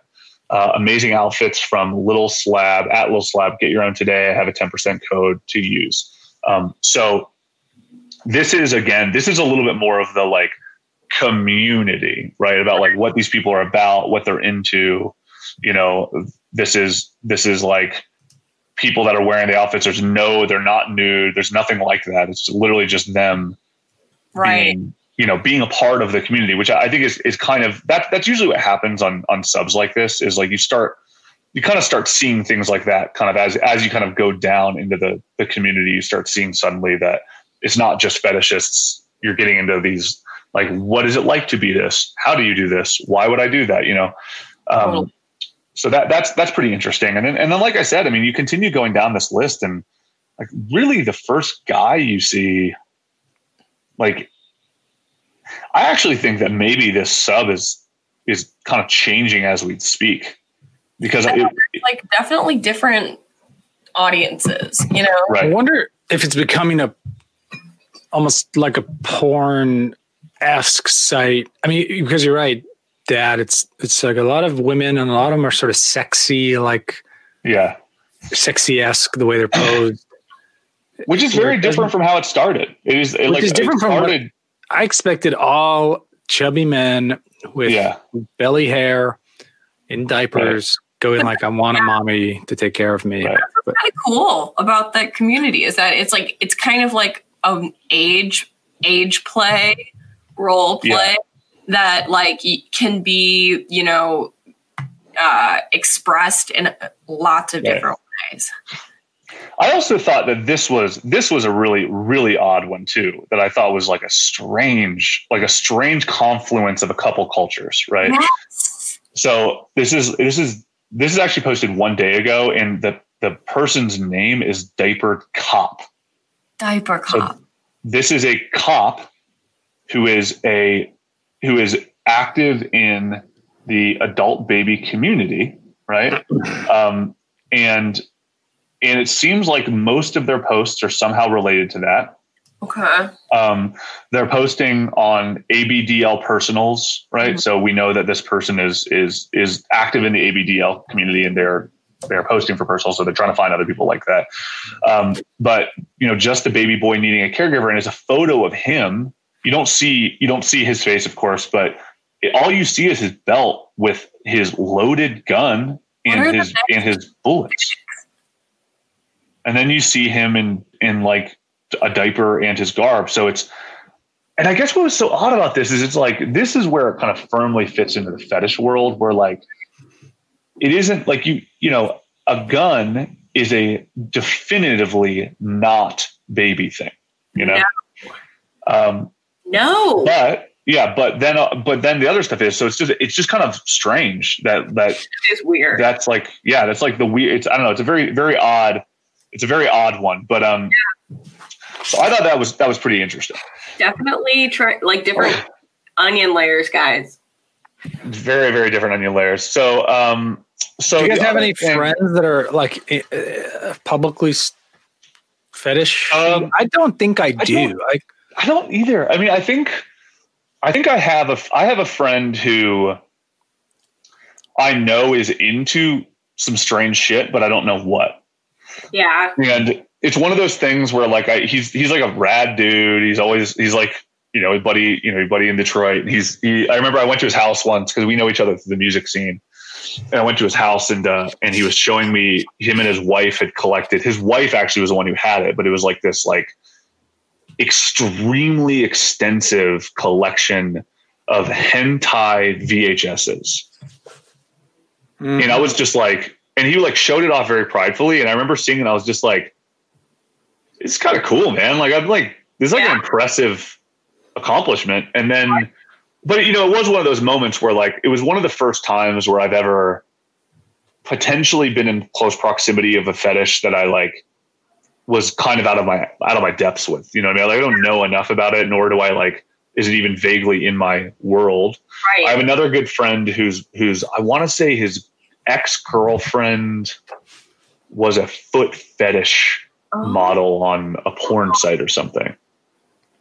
Uh, amazing outfits from Little Slab at Little Slab. Get your own today. I have a 10% code to use. Um, so this is again, this is a little bit more of the like community, right? About like what these people are about, what they're into. You know, this is this is like people that are wearing the outfits. There's no, they're not nude. There's nothing like that. It's literally just them Right. being, you know, being a part of the community, which I think is is kind of that that's usually what happens on on subs like this is like you start you kind of start seeing things like that kind of as as you kind of go down into the the community, you start seeing suddenly that it's not just fetishists. You're getting into these like what is it like to be this? How do you do this? Why would I do that? You know? Um, so that that's that's pretty interesting. And then and then like I said, I mean you continue going down this list and like really the first guy you see like I actually think that maybe this sub is is kind of changing as we speak because it, like definitely different audiences, you know? I wonder if it's becoming a almost like a porn esque site. I mean, because you're right, Dad. It's it's like a lot of women and a lot of them are sort of sexy, like yeah sexy esque the way they're posed. which is very different from how it started it is it, Which like is different it from what- started, I expected all chubby men with yeah belly hair in diapers going like, "I want a mommy to take care of me." Right. But kind of cool about that community is that it's like it's kind of like an age age play role play Yeah. that like can be you know uh expressed in lots of Right. different ways I also thought that this was this was a really really odd one too that I thought was like a strange like a strange confluence of a couple cultures right? Yes. So this is this is this is actually posted one day ago and the the person's name is diaper cop. Diaper cop. this is a cop who is a who is active in the adult baby community right? Um, and and it seems like most of their posts are somehow related to that. Okay. Um, they're posting on abdl personals right? So we know that this person is is is active in the abdl community and they're they're posting for personal so they're trying to find other people like that. Um, but you know just the baby boy needing a caregiver and it's a photo of him. You don't see you don't see his face of course but it, all you see is his belt with his loaded gun and his and his bullets and then you see him in in like a diaper and his garb. So it's and i guess what was so odd about this is it's like this is where it kind of firmly fits into the fetish world where like it isn't like you you know a gun is a definitively not baby thing you know? Um no. but yeah but then uh, but then the other stuff is so it's just it's just kind of strange that that is weird. that's like yeah that's like the weird it's i don't know it's a very very odd it's a very odd one but um so i thought that was that was pretty interesting definitely try like different onion layers guys very very different onion layers so um so Do you guys the have any thing- friends that are like uh, publicly fetish. Um, I don't think I do. don't- I, I don't either. I mean, I think, I think I have a, I have a friend who I know is into some strange shit, but I don't know what. Yeah. And it's one of those things where like I, he's he's like a rad dude. He's always he's like you know a buddy you know a buddy in Detroit. And he's he, I remember I went to his house once because we know each other through the music scene. And I went to his house and uh, and he was showing me him and his wife had collected. His wife actually was the one who had it, but it was like this like extremely extensive collection of hentai VHSs. And I was just like, and he like showed it off very pridefully. And I remember seeing it, I was just like, it's kind of cool, man. Like I'm like, this is like an impressive accomplishment. And then, but you know, it was one of those moments where like it was one of the first times where I've ever potentially been in close proximity of a fetish that I like was kind of out of my out of my depths with. You know what I mean? Like, I don't know enough about it, nor do I like is it even vaguely in my world. Right. I have another good friend who's who's I want to say his ex girlfriend was a foot fetish model on a porn site or something.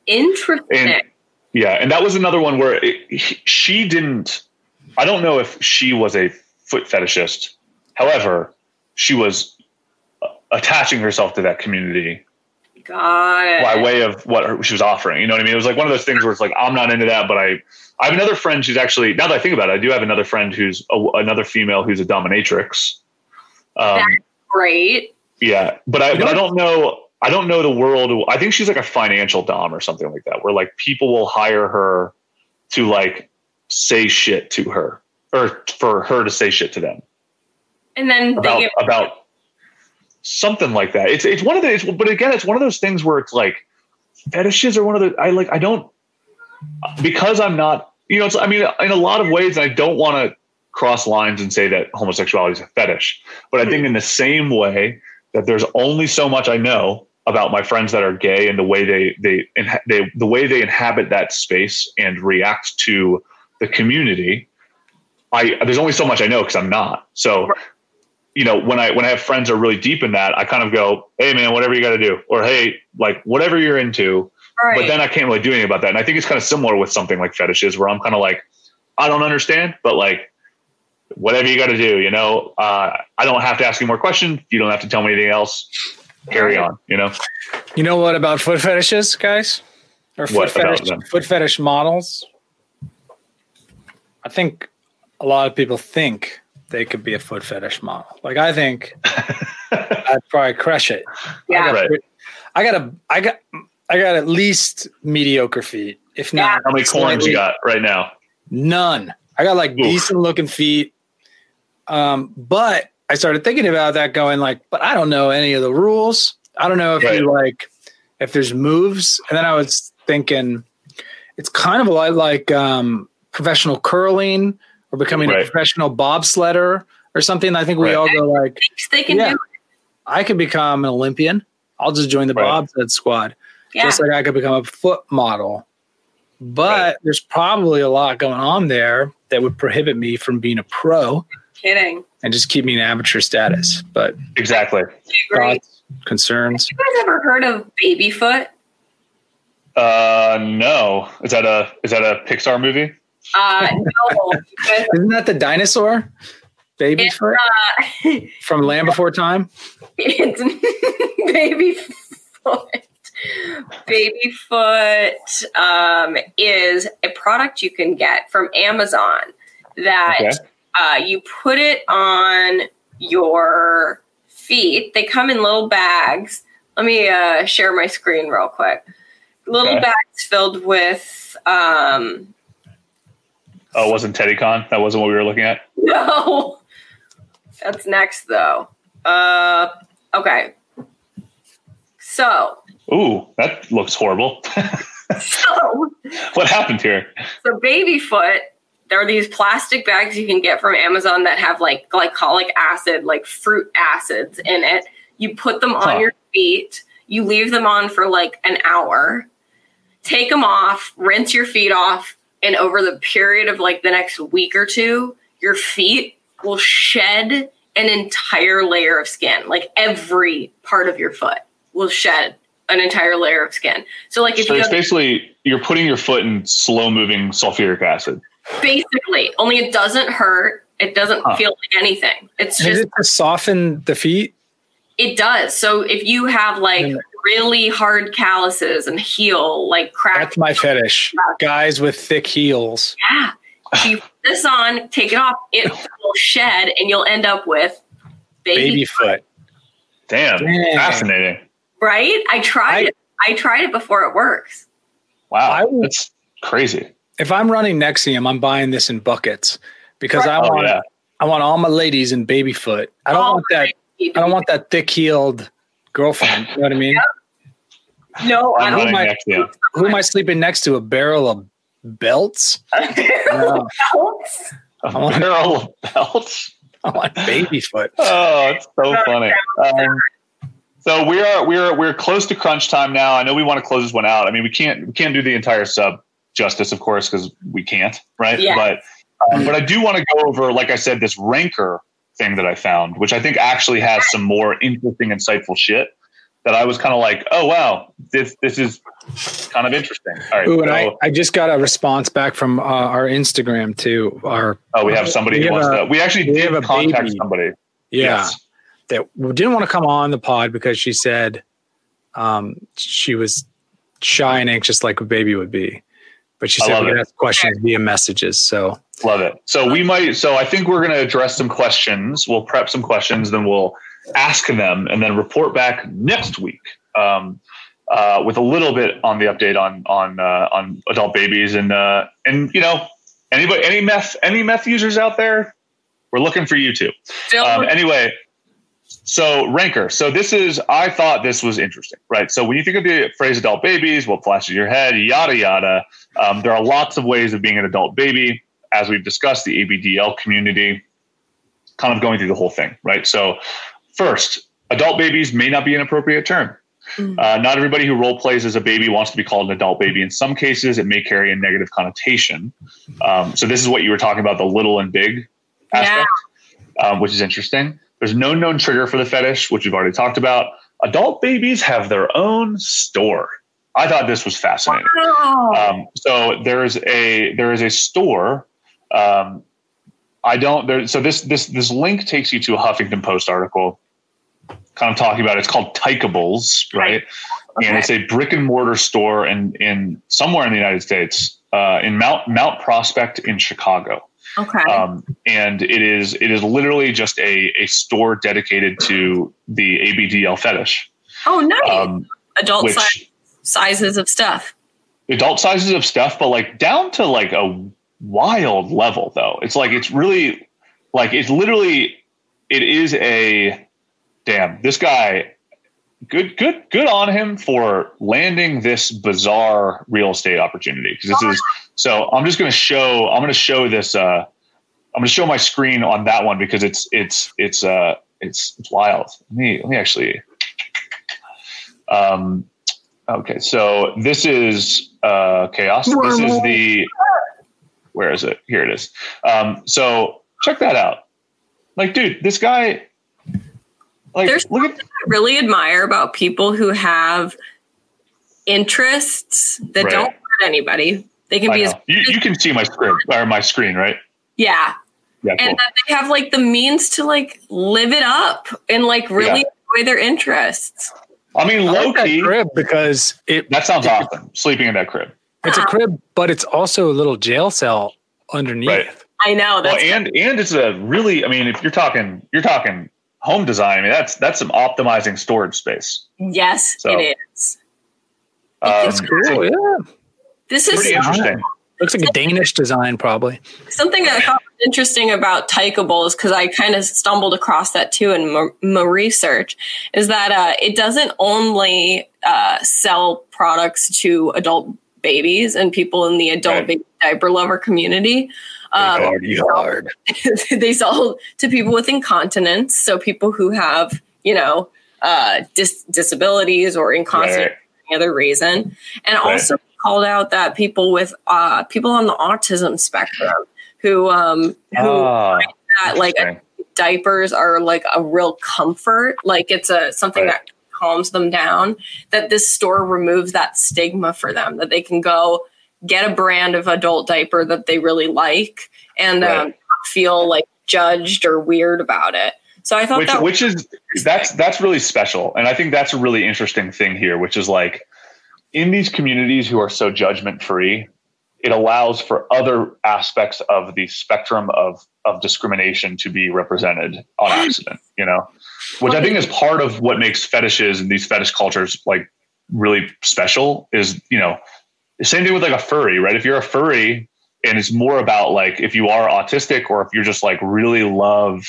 Interesting. And yeah, and that was another one where it, she didn't. I don't know if she was a foot fetishist. However, she was uh, attaching herself to that community Got it. by way of what her, she was offering. You know what I mean? It was like one of those things where it's like I'm not into that, but I I have another friend who's actually now that I think about it, I do have another friend who's a, another female who's a dominatrix. Um, That's great. yeah, but I but I don't know. I don't know the world. I think she's like a financial dom or something like that, where like people will hire her to like say shit to her or for her to say shit to them And then they about get about something like that. It's it's one of. It's, but again, it's one of those things where it's like fetishes are one of the. I like. I don't because I'm not. You know, I mean, in a lot of ways, I don't want to cross lines and say that homosexuality is a fetish. But I think in the same way that there's only so much I know about my friends that are gay and the way they they inha- they the way they inhabit that space and react to the community. I there's only so much I know because I'm not. So you know, when I when I have friends that are really deep in that, I kind of go, "Hey, man, whatever you got to do," or "Hey, like whatever you're into." Right. But then I can't really do anything about that. And I think it's kind of similar with something like fetishes, where I'm kind of like, I don't understand, but like, whatever you got to do, you know, uh, I don't have to ask you more questions. You don't have to tell me anything else. Carry on, you know. You know what about foot fetishes, guys? Or foot What fetish foot fetish models? I think a lot of people think they could be a foot fetish model. Like I think I'd probably crush it. Yeah. I got, Right. I got a I got I got at least mediocre feet, if not How many coins you got right now? None. I got like Oof. decent looking feet. Um, but I started thinking about that going like, but I don't know any of the rules. I don't know if you like if there's moves. And then I was thinking it's kind of a lot like um professional curling or becoming a professional bobsledder or something. I think we Right. all go like they can yeah, do I could become an Olympian. I'll just join the Right. bobsled squad. Yeah. Just like I could become a foot model. But there's probably a lot going on there that would prohibit me from being a pro kidding. and just keep me in amateur status. But Exactly. Thoughts, concerns. You guys ever heard of baby foot? Uh, no. Is that a is that a Pixar movie? Uh, no. Isn't that the dinosaur? Baby foot uh, from Land Before Time? it's baby foot. Baby foot um, is a product you can get from Amazon that Okay. uh, you put it on your feet. They come in little bags. Let me uh, share my screen real quick. Little Okay. bags filled with um, Oh, it wasn't TeddyCon? That wasn't what we were looking at. no. That's next though. Uh, okay. So, Ooh, that looks horrible. so what happened here? So baby foot, there are these plastic bags you can get from Amazon that have like glycolic acid, like fruit acids in it. You put them on Huh. your feet, you leave them on for like an hour, take them off, rinse your feet off, and over the period of like the next week or two, your feet will shed an entire layer of skin, like every part of your foot will shed an entire layer of skin. So like if So you it's have, basically you're putting your foot in slow moving sulfuric acid. basically only it doesn't hurt. It doesn't Huh. feel like anything. It's just. Is just it to soften the feet? it does. So if you have like really hard calluses and heel like cracked That's my fetish. Guys with thick heels. Yeah. So you put this on, take it off, it will shed, and you'll end up with baby, Baby foot. Damn, Dang. fascinating. right? I tried it. I tried it before it works. Wow, I that's crazy. If I'm running NXIVM, I'm buying this in buckets because I Oh, want yeah. I want all my ladies in baby foot. I don't All want that. I don't want that thick heeled girlfriend. You know what I mean? No, I don't running my- next to you. Who am I sleeping next to? A barrel of belts? No, A barrel of belts. I want baby foot. Oh, it's so funny. Um, so we are we are we're close to crunch time now. I know we want to close this one out. I mean, we can't we can't do the entire sub justice, of course, because we can't, right? Yeah. But um, but I do want to go over, like I said, this ranker thing that I found, which I think actually has some more interesting, insightful shit. That I was kind of like, oh wow, this this is kind of interesting. All right, Ooh, and so- I, I just got a response back from uh, our Instagram too. Our oh, we have somebody we who wants a- to. We actually we did have a contact baby. somebody. yeah Yes. that didn't want to come on the pod because she said um, she was shy and anxious like a baby would be, but she said we ask questions via messages. So Love it. So we might. So I think we're going to address some questions. We'll prep some questions, then we'll ask them, and then report back next week um, uh, with a little bit on the update on on uh, on adult babies and uh, and you know anybody any meth any meth users out there, we're looking for you too. Um, anyway, so ranker. So this is. I thought this was interesting, right? So when you think of the phrase adult babies, what flashes your head? Yada yada. Um, there are lots of ways of being an adult baby, as we've discussed. The ABDL community, kind of going through the whole thing, right? So first, adult babies may not be an appropriate term. Uh, not everybody who role plays as a baby wants to be called an adult baby. In some cases, it may carry a negative connotation. Um, so this is what you were talking about—the little and big aspect um, which is interesting. There's no known trigger for the fetish, which we've already talked about. Adult babies have their own store. I thought this was fascinating. Um, so there is a there is a store. Um, I don't there. So this this this link takes you to a Huffington Post article, kind of talking about. It's called Tykables, right? And it's a brick and mortar store in in somewhere in the United States, uh, in Mount Mount Prospect in Chicago okay. um, and it is it is literally just a, a store dedicated to the ABDL fetish. oh, nice. Um, Adult which si- sizes of stuff. adult sizes of stuff, but like down to like a wild level though. It's like it's really like it's literally it is a damn this guy good good good on him for landing this bizarre real estate opportunity. Because this is so i'm just going to show i'm going to show this uh i'm going to show my screen on that one because it's it's it's uh it's it's wild. Let me let me actually um okay so this is uh chaos. This is the where is it? Here it is. Um so check that out. Like dude this guy like There's look at something I really admire about people who have interests that Right. don't hurt anybody. They can I be as. You, you can see my script or my screen, right? yeah, Yeah, cool. and that they have like the means to like live it up and like really enjoy their interests. I mean, I low like that key. crib because it That sounds awesome. Sleeping in that crib, it's a crib, but it's also a little jail cell underneath. right? I know Well, and and it's a really. I mean, if you're talking, you're talking home design. I mean, that's that's some optimizing storage space. yes, So- it is. Um, That's cool. Yeah, This is Pretty interesting. looks like a Danish design, probably. something that I thought was interesting about Tykables because I kind of stumbled across that too in my, my research is that uh, it doesn't only uh, sell products to adult babies and people in the adult Right. baby diaper lover community. Um, Party hard. they sell to people with incontinence, so people who have you know uh, dis- disabilities or incontinence Right. for any other reason, and Right. also called out that people with uh, people on the autism spectrum who um, who Ah, that like diapers are like a real comfort, like it's a something Right. that calms them down, that this store removes that stigma for them, that they can go get a brand of adult diaper that they really like and Right. um, feel like judged or weird about it. So I thought which that which is that's that's really special and i think that's a really interesting thing here which is like in these communities who are so judgment free it allows for other aspects of the spectrum of of discrimination to be represented on accident you know which i think is part of what makes fetishes and these fetish cultures like really special is you know same thing with like a furry right if you're a furry and it's more about like if you are autistic or if you're just like really love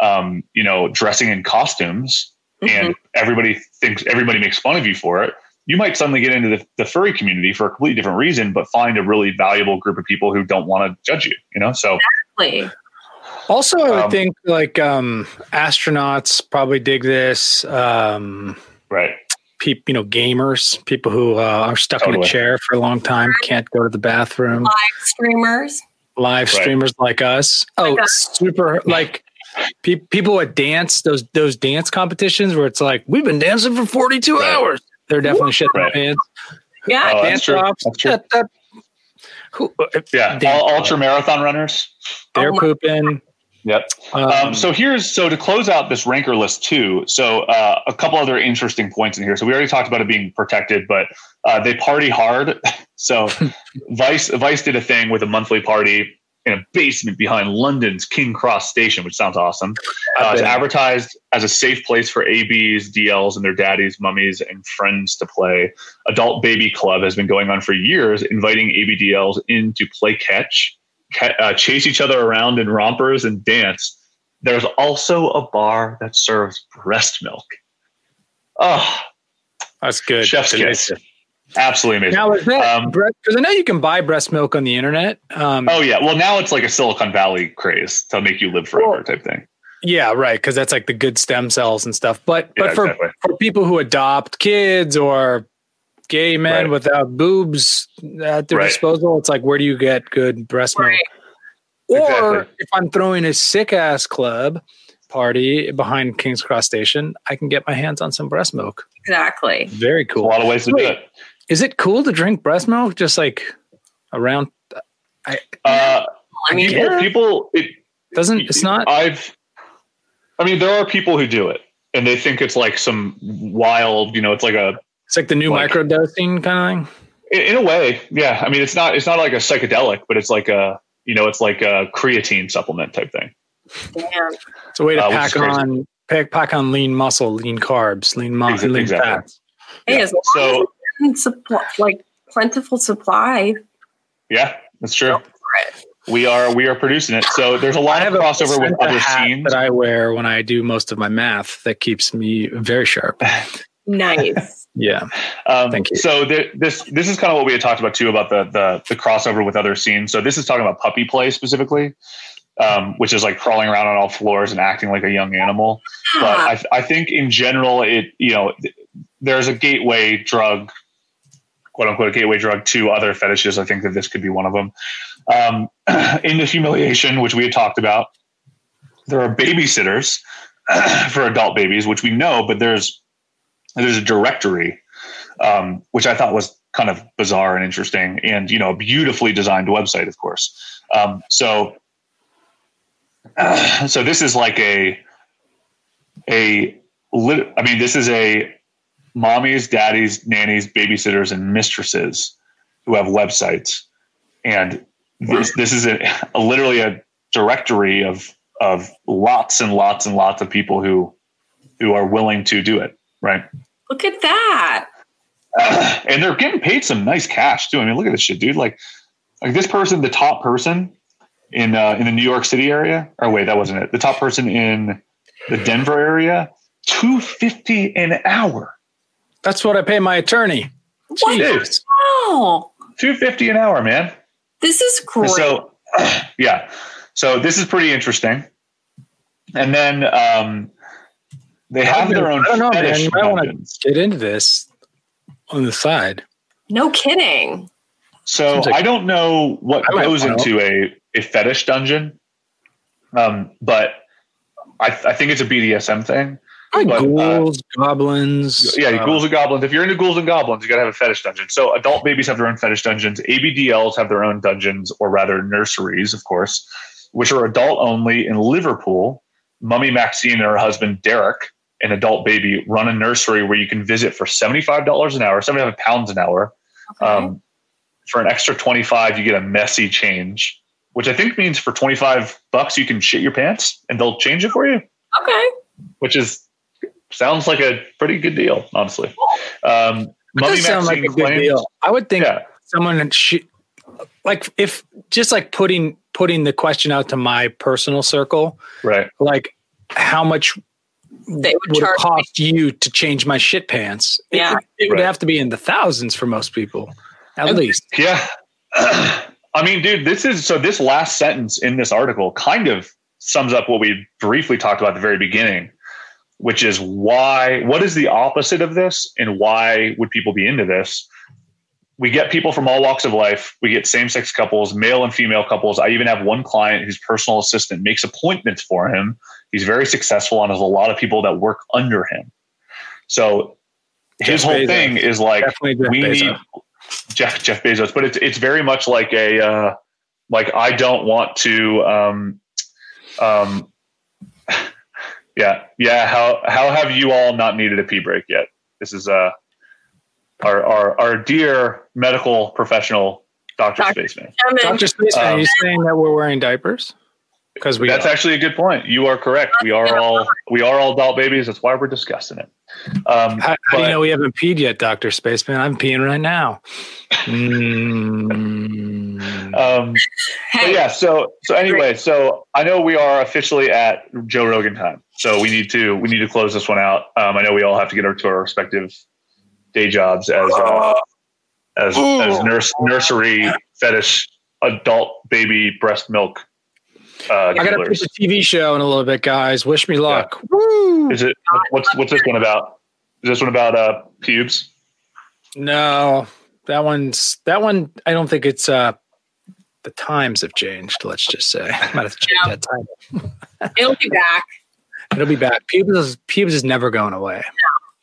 um, you know, dressing in costumes and everybody thinks everybody makes fun of you for it. You might suddenly get into the, the furry community for a completely different reason, but find a really valuable group of people who don't want to judge you, you know? So, Exactly. Also, I would Um, think like um, astronauts probably dig this. Um, right. People, you know, gamers, people who uh, are stuck in a chair for a long time, can't go to the bathroom. Live streamers. Live Right. streamers like us. Oh, Like us. super like pe- people at dance those those dance competitions where it's like we've been dancing for forty two Right. hours. They're definitely shit their Right. pants. Yeah. Oh, that's dance true. That's true. that- that- who, Yeah. dance All, off. ultra marathon runners. They're Oh my- pooping. Yep. Um, Um, so here's so to close out this ranker list too. So uh, a couple other interesting points in here. So we already talked about it being protected, but uh, they party hard. So Vice Vice did a thing with a monthly party in a basement behind London's King Cross Station, which sounds awesome. Uh, it's advertised as a safe place for ABs, DLs, and their daddies, mummies, and friends to play. Adult Baby Club has been going on for years, inviting ABDLs in to play catch, ca- uh, chase each other around in rompers, and dance. There's also a bar that serves breast milk. Oh, that's good. chef's kiss. Absolutely amazing. Now is that Um, because I know you can buy breast milk on the internet. Um, Oh yeah. Well, now it's like a Silicon Valley craze to make you live forever type thing. Yeah, right. Because that's like the good stem cells and stuff. But Yeah, but for exactly. for people who adopt kids or gay men Right. without boobs at their Right. disposal, it's like where do you get good breast milk? Right. Or Exactly. if I'm throwing a sick ass club party behind King's Cross Station, I can get my hands on some breast milk. Exactly. Very There's cool. a lot of ways to do it. Is it cool to drink breast milk just like around? I Uh, I mean, people, yeah. people, it, doesn't it's not I've, I mean, there are people who do it, and they think it's like some wild, you know, it's like a, it's like the new like- microdosing kind of thing. in, in a way, yeah. I mean, it's not, it's not like a psychedelic, but it's like a, you know, it's like a creatine supplement type thing. damn. It's a way to Uh, pack on pack, pack on lean muscle, lean carbs, lean mu- Ex- lean exactly. fats. Hey, Yeah. as long So- as supply, like plentiful supply. Yeah, that's true. We are, we are producing it. So there's a lot have of a crossover with other hat scenes. that I wear when I do most of my math that keeps me very sharp. Nice. Yeah. Um, Thank you. So th- this this is kind of what we had talked about too about the the the crossover with other scenes. So this is talking about puppy play specifically, um, which is like crawling around on all floors and acting like a young animal. But I, I think in general, it you know th- there's a gateway drug, quote unquote, a gateway drug to other fetishes. I think that this could be one of them. Um, in the humiliation, which we had talked about, there are babysitters for adult babies, which we know, but there's there's a directory, um, which I thought was kind of bizarre and interesting, and you know, a beautifully designed website, of course. Um, so, so this is like a a lit- I mean, this is a mommies, daddies, nannies, babysitters, and mistresses who have websites, and this this is a, a literally a directory of of lots and lots and lots of people who who are willing to do it, right? Look at that. and they're getting paid some nice cash too. I mean, look at this shit, dude. Like, like this person, the top person in uh, in the New York City area. Or wait, that wasn't it. The top person in the Denver area, two fifty an hour. That's what I pay my attorney. What? Dude, Oh, two fifty an hour, man. this is great. So, yeah. So this is pretty interesting. And then um, they have their own I don't know, man. fetish You might want to get into this on the side. no kidding. So like- I don't know what I goes into a, a fetish dungeon, um, but I, I think it's a BDSM thing. Like But, uh, ghouls, goblins. yeah, uh, ghouls and goblins. If you're into ghouls and goblins, you gotta have a fetish dungeon. So adult babies have their own fetish dungeons. ABDLs have their own dungeons, or rather nurseries, of course, which are adult only in Liverpool. Mummy Maxine and her husband Derek, an adult baby, run a nursery where you can visit for seventy-five dollars an hour, seventy-five pounds an hour. Um, for an extra twenty-five, you get a messy change, which I think means for twenty-five bucks you can shit your pants and they'll change it for you Okay. which is sounds like a pretty good deal, honestly. Um, It Mummy does sound like Maxine a good deal. I would think Yeah. someone should, like, if just like putting putting the question out to my personal circle, right? Like, how much They would would it charge cost you to change my shit pants? It- Yeah. it, would Right. have to be in the thousands for most people, at least. Yeah. I mean, dude, this is so this last sentence in this article kind of sums up what we briefly talked about at the very beginning, which is why, what is the opposite of this and why would people be into this? We get people from all walks of life. We get same sex couples, male and female couples. I even have one client whose personal assistant makes appointments for him. He's very successful and has a lot of people that work under him. So his Jeff whole Bezos. thing is like, we Bezos. need Jeff Jeff Bezos, but it's it's very much like a uh, like I don't want to um um yeah yeah how how have you all not needed a pee break yet? This is uh our our our dear medical professional Doctor Dr. Spaceman. Dr. Spaceman, are Um, you saying that we're wearing diapers? Because we That's are. actually a good point. You are correct. We are all we are all adult babies. That's why we're discussing it. Um, How, how do you know we haven't peed yet, Doctor Spaceman? I'm peeing right now. Mm. Um, but yeah, so so anyway, so I know we are officially at Joe Rogan time, so we need to we need to close this one out. Um, I know we all have to get to our respective day jobs as uh, as as nurse nursery fetish adult baby breast milk. Uh, I got to dealers. pitch a TV show in a little bit, guys. Wish me luck. Is it what's what's this one about? Is this one about uh pubes? No, that one's that one. I don't think it's. uh The times have changed. Let's just say. I might have to change Yeah. that title. It'll be back. It'll be back. Pubes is, Pubes is never going away.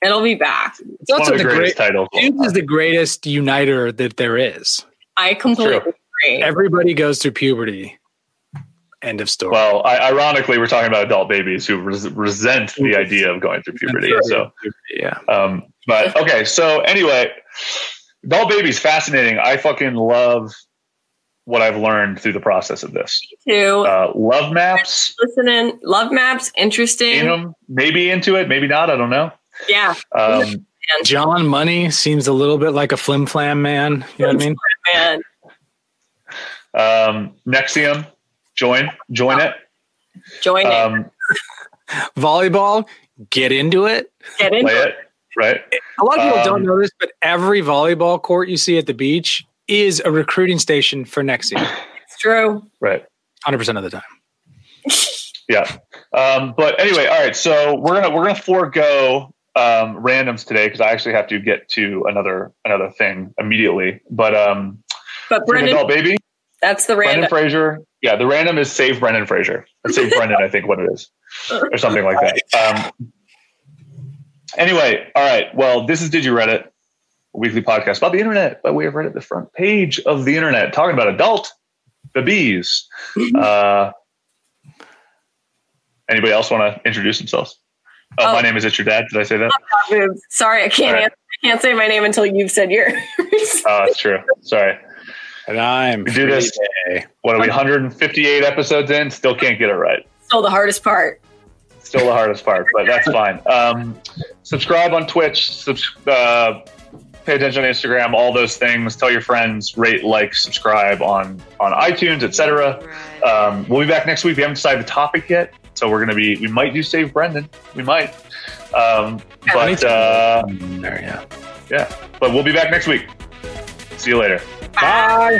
It'll be back. It's also one of the, the greatest great. titles. of all Pubes is the greatest uniter that there is. I completely True. agree. Everybody goes through puberty. End of story. Well, I, ironically, we're talking about adult babies who res- resent the idea of going through puberty. So, yeah. um, but okay. So anyway, adult babies fascinating. I fucking love what I've learned through the process of this. Me too. Uh, love maps, Listening, love maps, interesting. in them, maybe into it, maybe not. I don't know. Yeah, Um, John Money seems a little bit like a flim flam man. You know what I mean? man. um, NXIVM, join, join it. Join it. Um, Volleyball, get into it. Get into play it. it, right? A lot of people Um, don't know this, but every volleyball court you see at the beach is a recruiting station for NXIVM. It's true. Right. 100% of the time. Yeah. Um, but anyway, all right. So we're gonna we're gonna forego um, randoms today because I actually have to get to another another thing immediately. But um, But for an Brendan, adult baby, that's the random Brendan random. Fraser. Yeah, the random is save Brendan Fraser. Or save Brendan, I think what it is, or something like that. Um, anyway, all right. Well, this is Did You Reddit, a weekly podcast about the internet by way of Reddit, the front page of the internet, talking about adult babies. Uh, anybody else want to introduce themselves? Oh, my Oh. name is It's Your Dad. Did I say that? Sorry, I can't. Right. Answer. I can't say my name until you've said yours. Oh, that's true. Sorry. And I'm We do this. What are we? 158 episodes in, still can't get it right. Still the hardest part. Still the hardest part, but that's fine. Um, subscribe on Twitch. Subs- uh, pay attention on Instagram. All those things. Tell your friends. Rate, like, subscribe on on iTunes, etc. Um, we'll be back next week. We haven't decided the topic yet, so we're gonna be. We might do Save Brendan. We might. Um, but uh, There, yeah. yeah. But we'll be back next week. See you later. Bye.